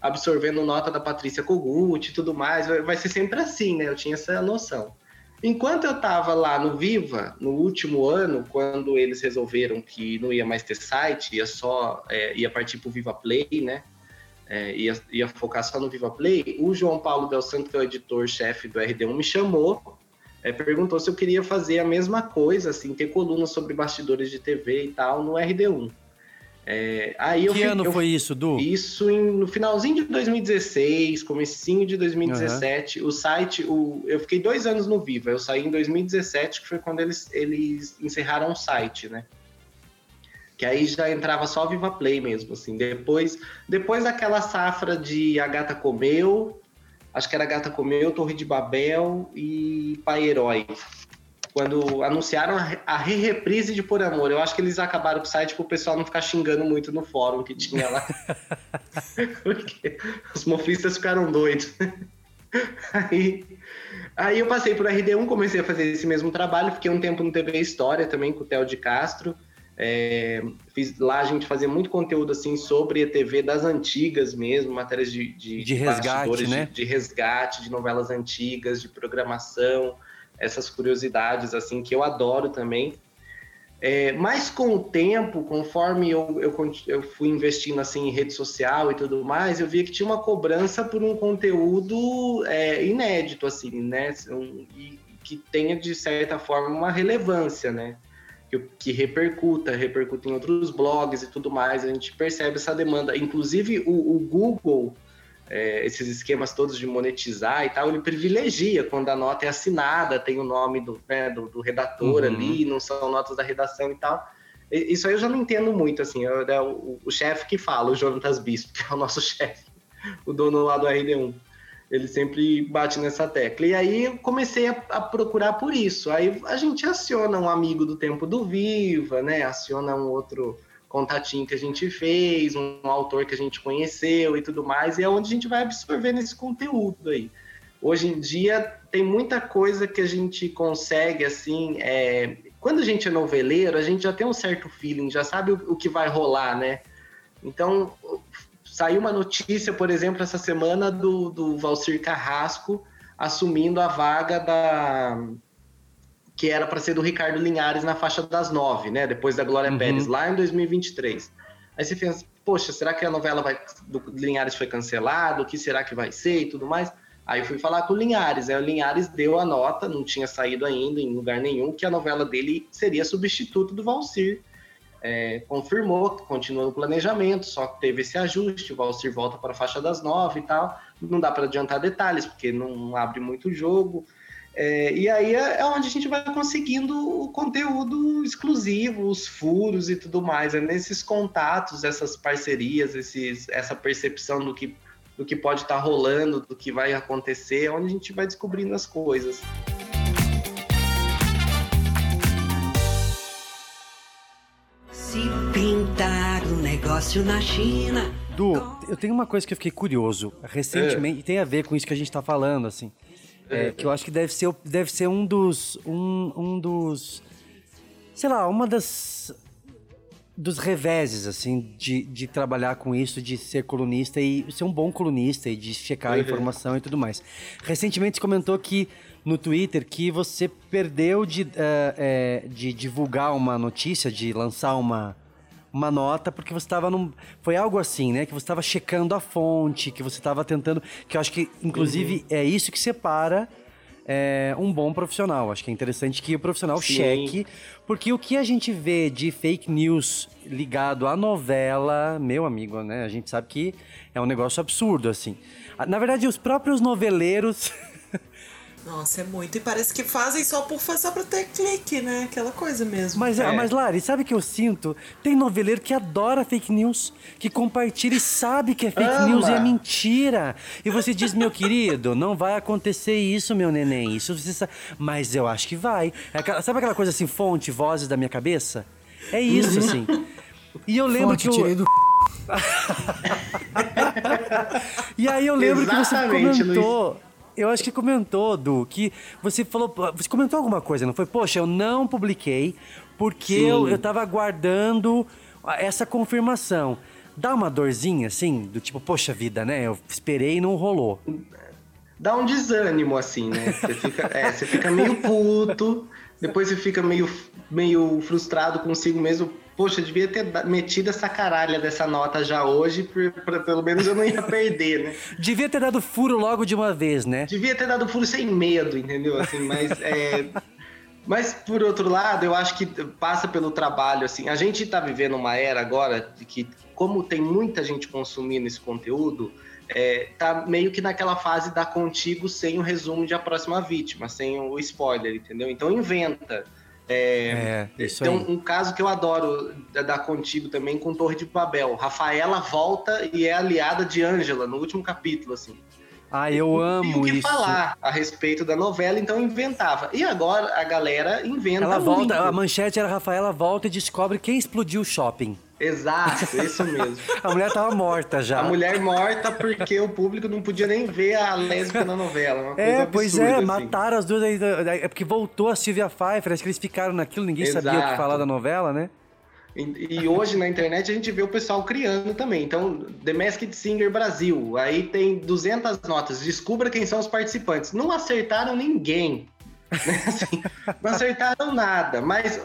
absorvendo nota da Patrícia Kogut e tudo mais. Vai, vai ser sempre assim, né? Eu tinha essa noção. Enquanto eu estava lá no Viva, no último ano, quando eles resolveram que não ia mais ter site, ia só é, ia partir para o Viva Play, né? É, ia, ia focar só no Viva Play, o João Paulo Del Santo, que é o editor-chefe do RD1, me chamou, é, perguntou se eu queria fazer a mesma coisa, assim, ter coluna sobre bastidores de TV e tal no RD1. É, aí eu que fi- ano eu foi isso, Du? isso em- no finalzinho de 2016, comecinho de 2017. O site, o, eu fiquei dois anos no Viva. Eu saí em 2017, que foi quando eles, eles encerraram o site, né? Que aí já entrava só Viva Play mesmo, assim. Depois, depois daquela safra de A Gata Comeu, acho que era Gata Comeu, Torre de Babel e Pai Herói. Quando anunciaram a, re-reprise de Por Amor, eu acho que eles acabaram com o site pro pessoal não ficar xingando muito no fórum que tinha lá. Porque os mofistas ficaram doidos. Aí, aí eu passei por RD1, comecei a fazer esse mesmo trabalho, fiquei um tempo no TV História também com o Theo de Castro. É, fiz, lá a gente fazia muito conteúdo assim sobre a TV das antigas mesmo, matérias de, de, De resgate, né? de, de resgate, de novelas antigas, de programação, essas curiosidades assim que eu adoro também. É, mas com o tempo, conforme eu, eu, eu fui investindo assim em rede social e tudo mais, eu via que tinha uma cobrança por um conteúdo é, inédito, assim, né? Um- e que tenha, de certa forma, uma relevância, né? Que, que repercuta, repercuta em outros blogs e tudo mais. A gente percebe essa demanda. Inclusive, o, o Google, é, esses esquemas todos de monetizar e tal, ele privilegia quando a nota é assinada, tem o nome do, né, do, do redator Uhum. ali, não são notas da redação e tal. E- Isso aí eu já não entendo muito, assim, eu- é o, o chefe que fala, o Jonatas Bispo, que é o nosso chefe, o dono lá do RD1. Ele sempre bate nessa tecla. E aí eu comecei a, a procurar por isso. Aí a gente aciona um amigo do tempo do Viva, né? Aciona um outro contatinho que a gente fez, um autor que a gente conheceu e tudo mais, e é onde a gente vai absorvendo esse conteúdo aí. Hoje em dia tem muita coisa que a gente consegue, assim, é, quando a gente é noveleiro, a gente já tem um certo feeling, já sabe o, que vai rolar, né? Então, saiu uma notícia, por exemplo, essa semana do, do Valcir Carrasco assumindo a vaga da que era para ser do Ricardo Linhares na faixa das nove, né? Depois da Glória Uhum. Pérez, lá em 2023. Aí você pensa, poxa, será que a novela vai, do Linhares foi cancelada? O que será que vai ser e tudo mais? Aí eu fui falar com o Linhares, aí o Linhares deu a nota, não tinha saído ainda em lugar nenhum, que a novela dele seria substituto do Valcir. É, confirmou que continua no planejamento, só que teve esse ajuste, o Valcir volta para a faixa das nove e tal. Não dá para adiantar detalhes, porque não abre muito jogo. É, e aí é, é onde a gente vai conseguindo o conteúdo exclusivo, os furos e tudo mais. É nesses contatos, essas parcerias, esses, essa percepção do que, do que pode estar rolando, do que vai acontecer, onde a gente vai descobrindo as coisas. Se pintar um negócio na China. Du, eu tenho uma coisa que eu fiquei curioso recentemente, e tem a ver com isso que a gente tá falando, assim. É, que eu acho que deve ser, deve ser um dos. Um, um dos. Sei lá, uma das. Dos reveses, assim, de, de trabalhar com isso, de ser colunista e ser um bom colunista e de checar a Uhum. informação e tudo mais. Recentemente você comentou que no Twitter que você perdeu de, eh, eh, de divulgar uma notícia, de lançar uma, uma nota porque você estava num. Foi algo assim, né? Que você estava checando a fonte, que você estava tentando. Que eu acho que, inclusive, é isso que separa é, um bom profissional. Acho que é interessante que o profissional Sim. cheque, porque o que a gente vê de fake news ligado à novela, meu amigo, né? A gente sabe que é um negócio absurdo, assim. Na verdade, os próprios noveleiros. Nossa, é muito. E parece que fazem só por só pra ter clique, né? Aquela coisa mesmo. Mas, É. mas Lari, sabe o que eu sinto? Tem noveleiro que adora fake news, que compartilha e sabe que é fake Ama. news e é mentira. E você diz, meu querido, não vai acontecer isso, meu neném. Isso você sabe. Mas eu acho que vai. É aquela- sabe aquela coisa assim, fonte, vozes da minha cabeça? É isso, assim. E eu lembro Fonte, que. tirei Eu... do E aí eu lembro que você Exatamente, comentou. Eu acho que comentou, Du, que você falou. Você comentou alguma coisa, não foi? Poxa, eu não publiquei porque Sim. eu, eu tava aguardando essa confirmação. Dá uma dorzinha, assim, do tipo, poxa vida, né? Eu esperei e não rolou. Dá um desânimo, assim, né? Você fica, é, você fica meio puto, depois você fica meio, meio frustrado consigo mesmo. Poxa, eu devia ter metido essa caralha dessa nota já hoje, pra- pelo menos eu não ia perder, né? Devia ter dado furo logo de uma vez, né? Devia ter dado furo sem medo, entendeu? Assim, mas é. Mas, por outro lado, eu acho que passa pelo trabalho, assim. A gente tá vivendo uma era agora de que, como tem muita gente consumindo esse conteúdo, é, tá meio que naquela fase da contigo sem o resumo de A Próxima Vítima, sem o spoiler, entendeu? Então inventa. É, É, tem um, um caso que eu adoro da, da Contigo também com Torre de Babel. Rafaela volta e é aliada de Ângela no último capítulo, assim Ah, eu e o amo que isso. falar a respeito da novela, então inventava. E agora a galera inventa Ela volta, muito. a manchete era Rafaela volta e descobre quem explodiu o shopping. Exato, isso mesmo. A mulher tava morta já. A mulher morta porque o público não podia nem ver a lésbica na novela. É, pois é, assim. mataram as duas É porque voltou a Silvia Pfeiffer, acho que eles ficaram naquilo, ninguém sabia o que Exato. falar da novela, né? E, e hoje na internet a gente vê o pessoal criando também. Então, The Masked Singer Brasil, aí tem 200 notas. Descubra quem são os participantes. Não acertaram ninguém. né? Assim, não acertaram nada, mas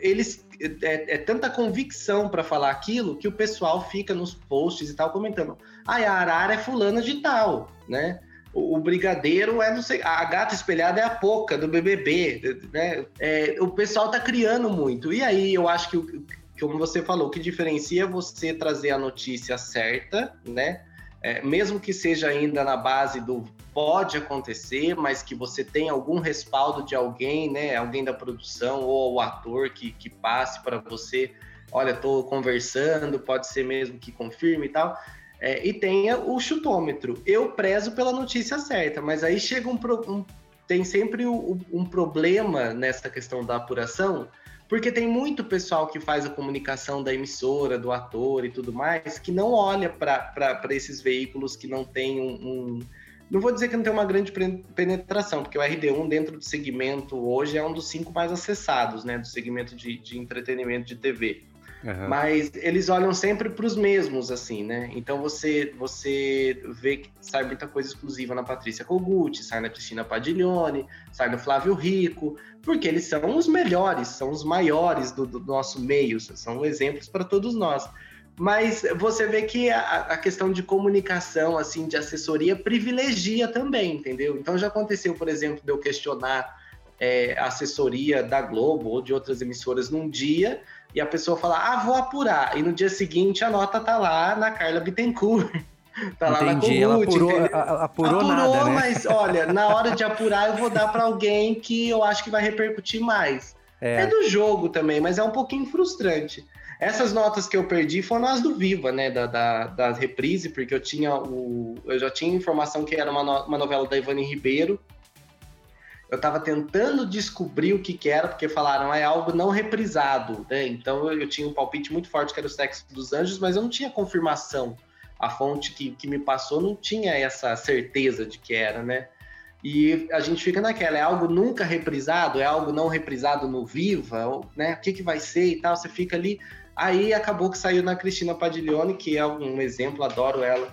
eles é, é tanta convicção pra falar aquilo que o pessoal fica nos posts e tal comentando. Ah, a Arara é fulana de tal, né? O, o brigadeiro é não sei, a gata espelhada é a Poca do BBB, né? É, o pessoal tá criando muito. E aí eu acho que como você falou, o que diferencia é você trazer a notícia certa, né? É, mesmo que seja ainda na base do pode acontecer, mas que você tenha algum respaldo de alguém, né? Alguém da produção ou o ator que, que passe para você. Olha, tô conversando, pode ser mesmo que confirme e tal. É, e tenha o chutômetro. Eu prezo pela notícia certa, mas aí chega um, pro- um- tem sempre o- um problema nessa questão da apuração, porque tem muito pessoal que faz a comunicação da emissora, do ator e tudo mais, que não olha para esses veículos que não tem um, um- Não vou dizer que não tem uma grande penetração, porque o RD1 dentro do segmento hoje é um dos cinco mais acessados, né? Do segmento de, de entretenimento de TV. Aham. Mas eles olham sempre para os mesmos, assim, né? Então você você vê que sai muita coisa exclusiva na Patrícia Kogut, sai na Cristina Padiglione, sai no Flávio Rico, porque eles são os melhores, são os maiores do, do nosso meio, são exemplos para todos nós. Mas você vê que a, a questão de comunicação, assim, de assessoria, privilegia também, entendeu? Então já aconteceu, por exemplo, de eu questionar é, a assessoria da Globo ou de outras emissoras num dia e a pessoa falar, ah, vou apurar. E no dia seguinte a nota tá lá na Carla Bittencourt. Tá lá Entendi, na ela apurou, a- apurou, Apurou, nada, né? mas olha, na hora de apurar eu vou dar pra alguém que eu acho que vai repercutir mais. É. É. do jogo também, mas é um pouquinho frustrante. Essas notas que eu perdi foram as do Viva, né? Da, da, da reprise, porque eu tinha o. Eu já tinha informação que era uma, no- uma novela da Ivani Ribeiro. Eu tava tentando descobrir o que, que era, porque falaram é algo não reprisado, né? Então eu, eu tinha um palpite muito forte que era o Sexo dos Anjos, mas eu não tinha confirmação. A fonte que, que me passou não tinha essa certeza de que era, né? E a gente fica naquela, é algo nunca reprisado, é algo não reprisado no Viva, né? O que, que vai ser e tal, você fica ali. Aí acabou que saiu na Cristina Padiglione, que é um exemplo, adoro ela.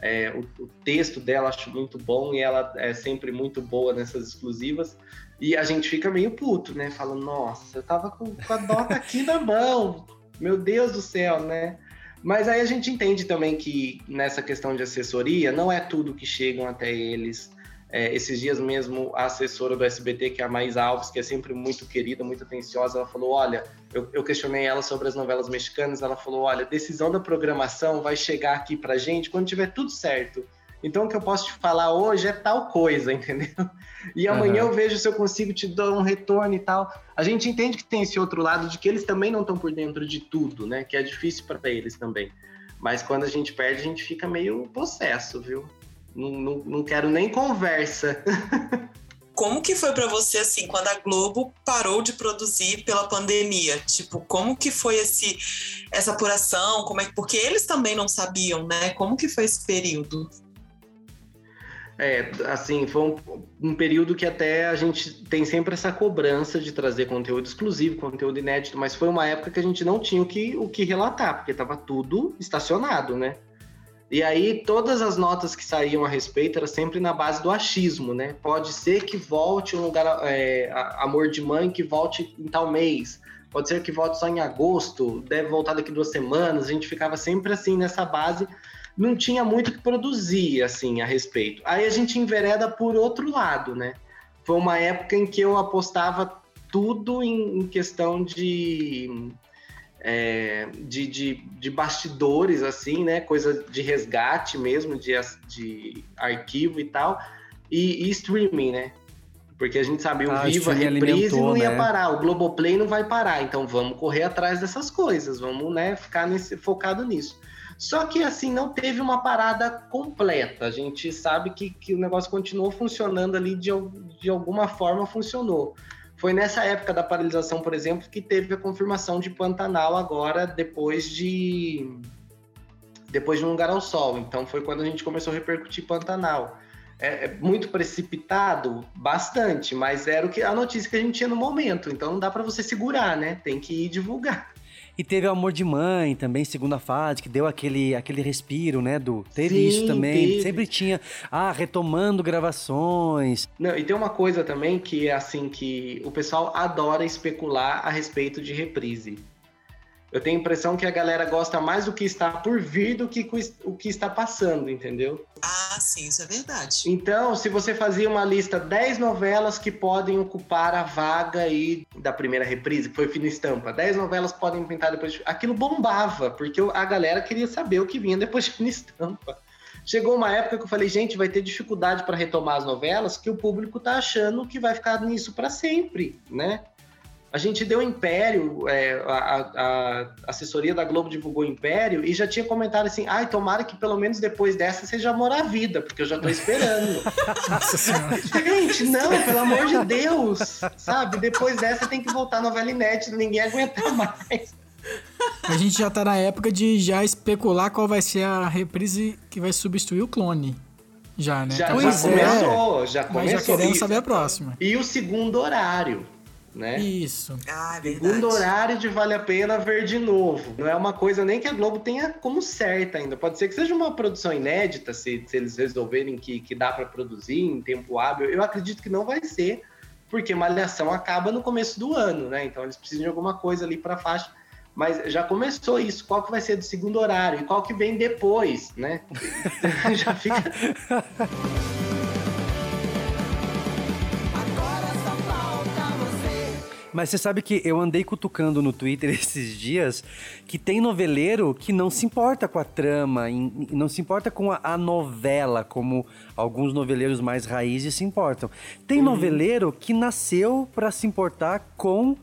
É, o, o texto dela acho muito bom e ela é sempre muito boa nessas exclusivas. E a gente fica meio puto, né? Falando, nossa, eu tava com, com a nota aqui na mão, meu Deus do céu, né? Mas aí a gente entende também que nessa questão de assessoria, não é tudo que chegam até eles. É, esses dias mesmo, a assessora do SBT, que é a Mais Alves, que é sempre muito querida, muito atenciosa, ela falou: Olha, eu, eu questionei ela sobre as novelas mexicanas, ela falou: Olha, decisão da programação vai chegar aqui pra gente quando tiver tudo certo. Então, o que eu posso te falar hoje é tal coisa, entendeu? E amanhã Aham. eu vejo se eu consigo te dar um retorno e tal. A gente entende que tem esse outro lado de que eles também não estão por dentro de tudo, né? Que é difícil para eles também. Mas quando a gente perde, a gente fica meio possesso, viu? Não, não, não quero nem conversa. Como que foi pra você assim quando a Globo parou de produzir pela pandemia? Tipo, como que foi esse essa apuração? Como é que porque eles também não sabiam, né? Como que foi esse período? É, assim, foi um, um período que até a gente tem sempre essa cobrança de trazer conteúdo exclusivo, conteúdo inédito, mas foi uma época que a gente não tinha o que, o que relatar, porque estava tudo estacionado, né? E aí todas as notas que saíam a respeito era sempre na base do achismo, né? Pode ser que volte um lugar, é, amor de mãe que volte em tal mês. Pode ser que volte só em agosto, deve voltar daqui duas semanas. A gente ficava sempre assim nessa base não tinha muito que produzir, assim, a respeito. Aí a gente envereda por outro lado, né? Foi uma época em que eu apostava tudo em questão de, é, de, de, de bastidores, assim, né? Coisa de resgate mesmo, de, de arquivo e tal, e, e streaming, né? Porque a gente sabia o Ah, Viva, reprise não ia né? parar, o Globoplay não vai parar, então vamos correr atrás dessas coisas, vamos né, ficar nesse, focado nisso. Só que assim, não teve uma parada completa. A gente sabe que, que o negócio continuou funcionando ali de, de alguma forma funcionou. Foi nessa época da paralisação, por exemplo, que teve a confirmação de Pantanal agora, depois de. Depois de Um Lugar ao Sol. Então foi quando a gente começou a repercutir Pantanal. É, é muito precipitado, bastante, mas era o que a notícia que a gente tinha no momento. Então não dá para você segurar, né? Tem que ir divulgar. E teve o Amor de Mãe também, segunda fase, que deu aquele, aquele respiro, né, Du? Teve Sim, isso também. teve. Sempre tinha, ah, retomando gravações. Não, e tem uma coisa também que é assim que o pessoal adora especular a respeito de reprise. Eu tenho a impressão que a galera gosta mais do que está por vir do que o que está passando, entendeu? Ah, sim, isso é verdade. Então, se você fazia uma lista 10 novelas que podem ocupar a vaga aí da primeira reprise, que foi Fina Estampa, 10 novelas podem pintar depois de... Aquilo bombava, porque a galera queria saber o que vinha depois de Fina Estampa. Chegou uma época que eu falei, gente, vai ter dificuldade para retomar as novelas, que o público tá achando que vai ficar nisso para sempre, né? A gente deu Império, é, a, a- assessoria da Globo divulgou Império e já tinha comentado assim: ai, tomara que pelo menos depois dessa seja amor à vida, porque eu já tô esperando. Nossa senhora. Gente, não, pelo amor de Deus, sabe? Depois dessa tem que voltar a novela inédita, ninguém aguenta mais. A gente já tá na época de já especular qual vai ser a reprise que vai substituir o clone. Já, né? Já, Então, já é. começou, já Mas começou. já queremos saber a próxima. E o segundo horário, né? Isso. Ah, é verdade. Segundo horário de Vale a Pena ver de novo. Não é uma coisa nem que a Globo tenha como certa ainda. Pode ser que seja uma produção inédita, se, se eles resolverem que, que dá para produzir em tempo hábil. Eu acredito que não vai ser, porque Malhação acaba no começo do ano, né? Então eles precisam de alguma coisa ali para faixa. Mas já começou isso. Qual que vai ser do segundo horário? E qual que vem depois, né? já fica. Mas você sabe que eu andei cutucando no Twitter esses dias que tem noveleiro que não se importa com a trama, não se importa com a, a novela, como alguns noveleiros mais raízes se importam. Tem noveleiro que nasceu pra se importar com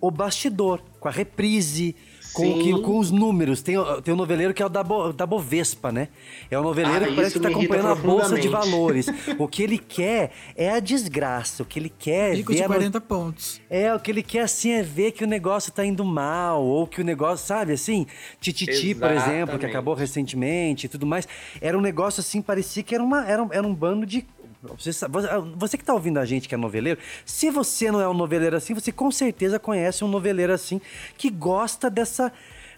o bastidor, com a reprise, com, que- com os números. Tem, tem um noveleiro que é o da, Bo- da Bovespa, né? É um noveleiro Ah, que parece que tá acompanhando a Bolsa de. Valores. o que ele quer é a desgraça. O que ele quer é Pico ver de a no- 40 pontos. é, o que ele quer assim é ver que o negócio tá indo mal, ou que o negócio, sabe, assim, Tititi, por exemplo, que acabou recentemente e tudo mais. Era um negócio assim, parecia que era, uma, era, um, era um bando de. Você, sa- você- que tá ouvindo a gente que é noveleiro, se você não é um noveleiro assim, você com certeza conhece um noveleiro assim que gosta dessa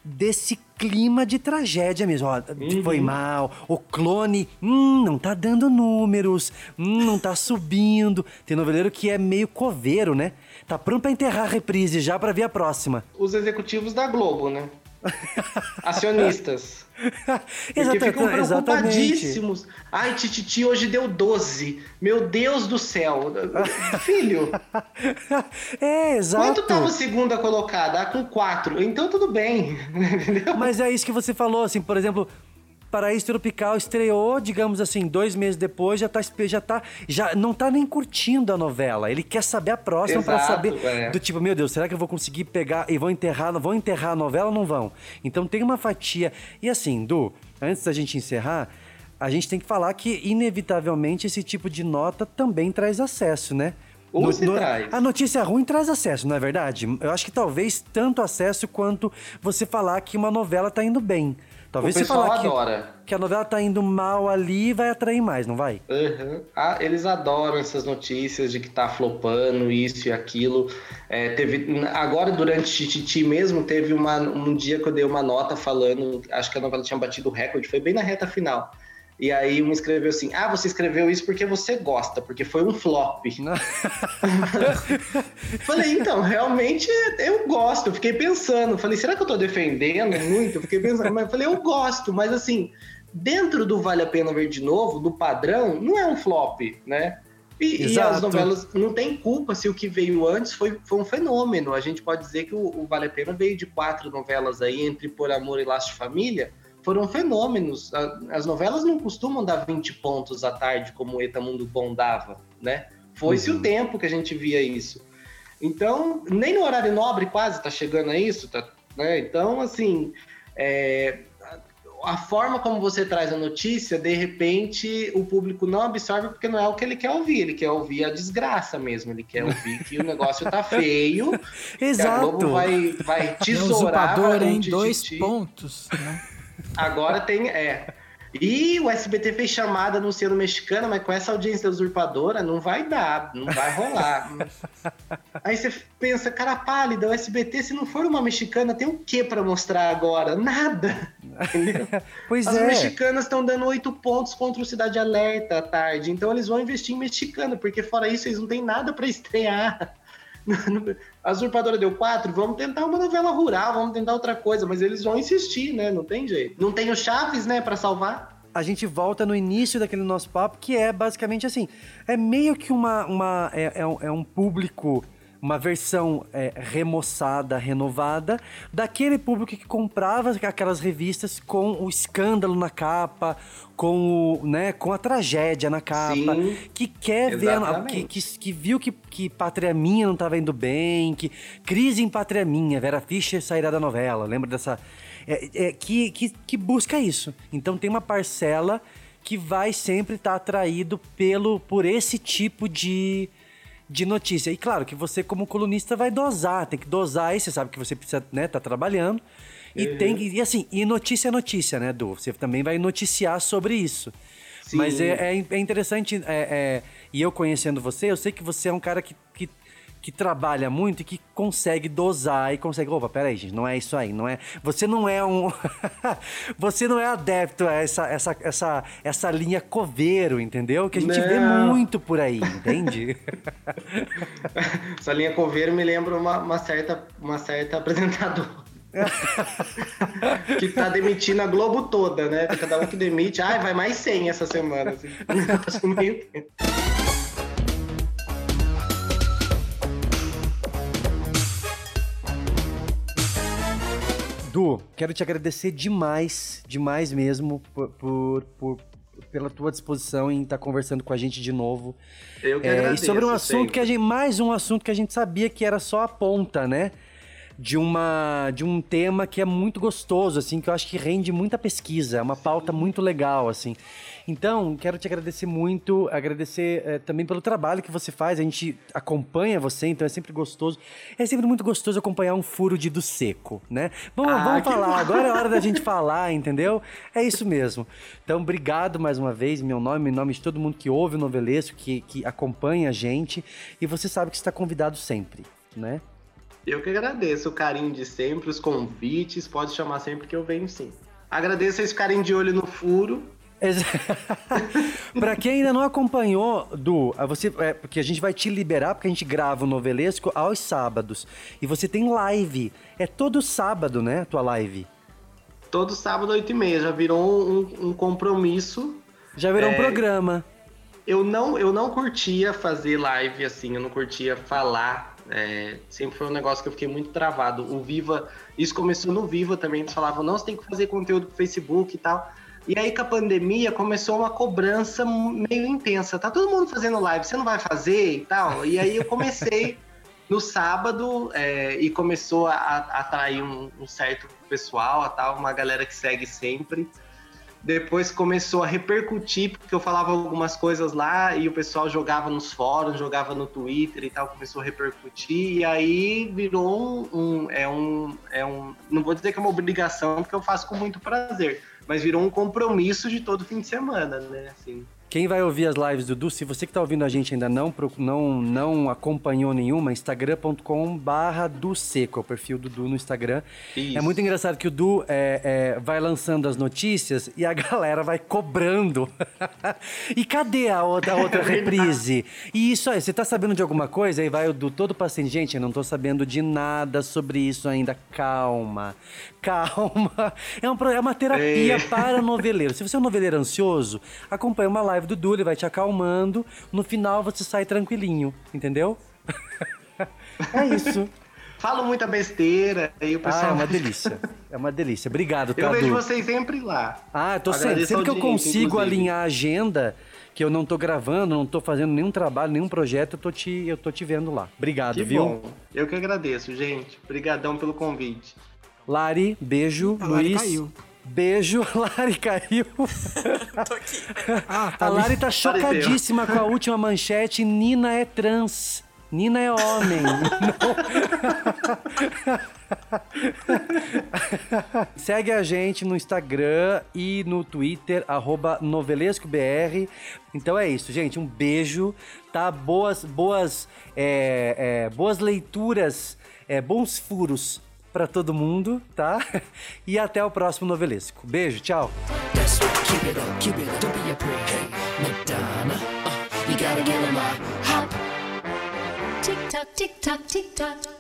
desse clima de tragédia mesmo. Ó, foi mal, o clone, hum, não tá dando números, hum, não tá subindo. Tem noveleiro que é meio coveiro, né? Tá pronto pra enterrar a reprise já pra ver a próxima. Os executivos da Globo, né? Acionistas. Porque ficam exatamente. preocupadíssimos. Ai, Tititi hoje deu 12. Meu Deus do céu. Filho, é, exato. quanto tava segunda colocada? Ah, com 4. Então tudo bem. Entendeu? Mas é isso que você falou, assim, por exemplo, Paraíso Tropical estreou, digamos assim, dois meses depois, já tá, já tá, já não tá nem curtindo a novela. Ele quer saber a próxima Exato, saber é. do tipo, meu Deus, será que eu vou conseguir pegar e vão enterrar, vão enterrar a novela ou não vão? Então tem uma fatia. E assim, Du, antes da gente encerrar, a gente tem que falar que inevitavelmente esse tipo de nota também traz acesso, né? Ou se traz. A notícia ruim traz acesso, não é verdade? Eu acho que talvez tanto acesso quanto você falar que uma novela tá indo bem. Talvez O pessoal falar que, adora. que a novela tá indo mal ali vai atrair mais, não vai? Uhum. Ah, eles adoram essas notícias de que tá flopando isso e aquilo. É, teve, agora, durante Tititi mesmo, teve uma, um dia que eu dei uma nota falando, acho que a novela tinha batido o recorde, foi bem na reta final. E aí um escreveu assim: Ah, você escreveu isso porque você gosta, porque foi um flop. Falei, então, realmente eu gosto. Eu fiquei pensando, falei, será que eu tô defendendo muito? Eu fiquei pensando, mas eu falei, eu gosto, mas assim, dentro do Vale a Pena Ver de Novo, do padrão, não é um flop, né? E, e as novelas não tem culpa se o que veio antes foi, foi um fenômeno. A gente pode dizer que o, o Vale a Pena veio de quatro novelas aí, entre Por Amor e Laço de Família, foram fenômenos. As novelas não costumam dar 20 pontos à tarde, como o Eta Mundo Bom dava, né? Foi-se o tempo que a gente via isso. Então, nem no horário nobre quase tá chegando a isso, tá, né? Então, assim, é, a, forma como você traz a notícia, de repente, o público não absorve porque não é o que ele quer ouvir. Ele quer ouvir a desgraça mesmo. Ele quer ouvir que o negócio tá feio. que a Exato. Globo vai, vai É um tesourar. usurpador, hein? um Dois tititi. pontos. Né? Agora tem. É. E o SBT fez chamada anunciando mexicana, mas com essa audiência usurpadora não vai dar, não vai rolar. Aí você pensa, cara pálida, o SBT, se não for uma mexicana, tem o que pra mostrar agora? Nada. Entendeu? Pois As é. mexicanas estão dando oito pontos contra o Cidade Alerta à tarde, então eles vão investir em mexicana, porque fora isso eles não têm nada pra estrear. A usurpadora deu quatro, vamos tentar uma novela rural, vamos tentar outra coisa, mas eles vão insistir, né? Não tem jeito. Não tem o Chaves, né, pra salvar? a gente volta no início daquele nosso papo, que é basicamente assim: é meio que uma. uma é, é é um público, uma versão é, remoçada, renovada, daquele público que comprava aquelas revistas com o escândalo na capa, com, o, né, com a tragédia na capa, Sim, que quer ver, a- que, exatamente. que, que viu que, que Pátria Minha não estava indo bem, que crise em Pátria Minha, Vera Fischer sairá da novela, lembra dessa... é, é, que, que, que busca isso. Então tem uma parcela que vai sempre estar atraído pelo, por esse tipo de, de notícia. E claro que você como colunista vai dosar, tem que dosar aí, você sabe que você precisa, né, tá trabalhando. E tem que- e assim, e notícia é notícia, né, Du? Você também vai noticiar sobre isso. Sim. Mas é, é, é interessante, é, é, e eu conhecendo você, eu sei que você é um cara que, que, que trabalha muito e que consegue dosar e consegue. Opa, peraí, gente, não é isso aí, não é. Você não é um. você não é adepto a essa, essa, essa, essa linha coveiro, entendeu? Que a gente vê Não. muito por aí, entende? Essa linha coveiro me lembra uma, uma certa, uma certa apresentadora. que tá demitindo a Globo toda, né? Cada um que demite, ai, vai mais 100 essa semana. Assim. Du, quero te agradecer demais, demais mesmo, por, por, por- pela tua disposição em estar conversando com a gente de novo. Eu que É, e agradeço, sobre um assunto sempre. que a gente. Mais um assunto que a gente sabia que era só a ponta, né? De, uma, de um tema que é muito gostoso, assim, que eu acho que rende muita pesquisa, é uma pauta muito legal, assim. Então, quero te agradecer muito, agradecer eh, também pelo trabalho que você faz, a gente acompanha você, então é sempre gostoso. É sempre muito gostoso acompanhar um furo de do seco, né? Vamos, Ah, vamos falar, bom. agora é hora da gente falar, entendeu? É isso mesmo. Então, obrigado mais uma vez, meu nome, em nome de todo mundo que ouve o Novelesco, que, que acompanha a gente, e você sabe que está convidado sempre, né? Eu que agradeço o carinho de sempre, os convites, pode chamar sempre que eu venho sim. Agradeço vocês ficarem de olho no furo. Pra quem ainda não acompanhou, Du, você, é, porque a gente vai te liberar, porque a gente grava o Novelesco aos sábados. E você tem live. É todo sábado, né, a tua live? Todo sábado, 8 e meia, já virou um, um compromisso. Já virou um É, programa. Eu não, eu não curtia fazer live assim, eu não curtia falar. é, sempre foi um negócio que eu fiquei muito travado. O Viva, isso começou no Viva também, eles falavam, não, você tem que fazer conteúdo pro Facebook e tal. E aí com a pandemia começou uma cobrança meio intensa. Tá todo mundo fazendo live, você não vai fazer e tal? E aí eu comecei no sábado é, e começou a, a atrair um, um certo pessoal, a tal, uma galera que segue sempre. Depois começou a repercutir, porque eu falava algumas coisas lá e o pessoal jogava nos fóruns, jogava no Twitter e tal, começou a repercutir, e aí virou um, um- é um. É um. Não vou dizer que é uma obrigação, porque eu faço com muito prazer, mas virou um compromisso de todo fim de semana, né? Assim. Quem vai ouvir as lives do Du, se você que tá ouvindo a gente ainda não, não, não acompanhou nenhuma, instagram.com barra Du Seco, é o perfil do Du no Instagram. Isso. É muito engraçado que o Du é, é, vai lançando as notícias e a galera vai cobrando. e cadê a outra, a outra reprise? E isso aí, você tá sabendo de alguma coisa? Aí vai o Du todo paciente. Gente, eu não tô sabendo de nada sobre isso ainda. Calma, calma. É, um, é uma terapia É. para noveleiro. Se você é um noveleiro ansioso, acompanha uma live do Du, ele vai te acalmando. No final você sai tranquilinho, entendeu? é isso. Falo muita besteira, aí o Ah, pessoal. é uma delícia. É uma delícia. Obrigado, Eu tá, vejo Du? vocês sempre lá. Ah, eu tô sempre. Agradeço Sempre a que eu consigo inclusive. alinhar a agenda, que eu não tô gravando, não tô fazendo nenhum trabalho, nenhum projeto, eu tô te, eu tô te vendo lá. Obrigado, Que viu? bom. Eu que agradeço, gente. Obrigadão pelo convite. Lari, beijo. A Lari Luiz. caiu. Beijo, Lari caiu. Tô aqui. Ah, tá A. Lari tá chocadíssima com a última manchete. Nina é trans. Nina é homem. Segue a gente no Instagram e no Twitter, arroba novelescobr. Então é isso, gente. Um beijo, tá? Boas, boas, é, é, boas leituras, é, bons furos pra todo mundo, tá? E até o próximo novelesco. Beijo, tchau. Tick tock, tick tock, tick tock.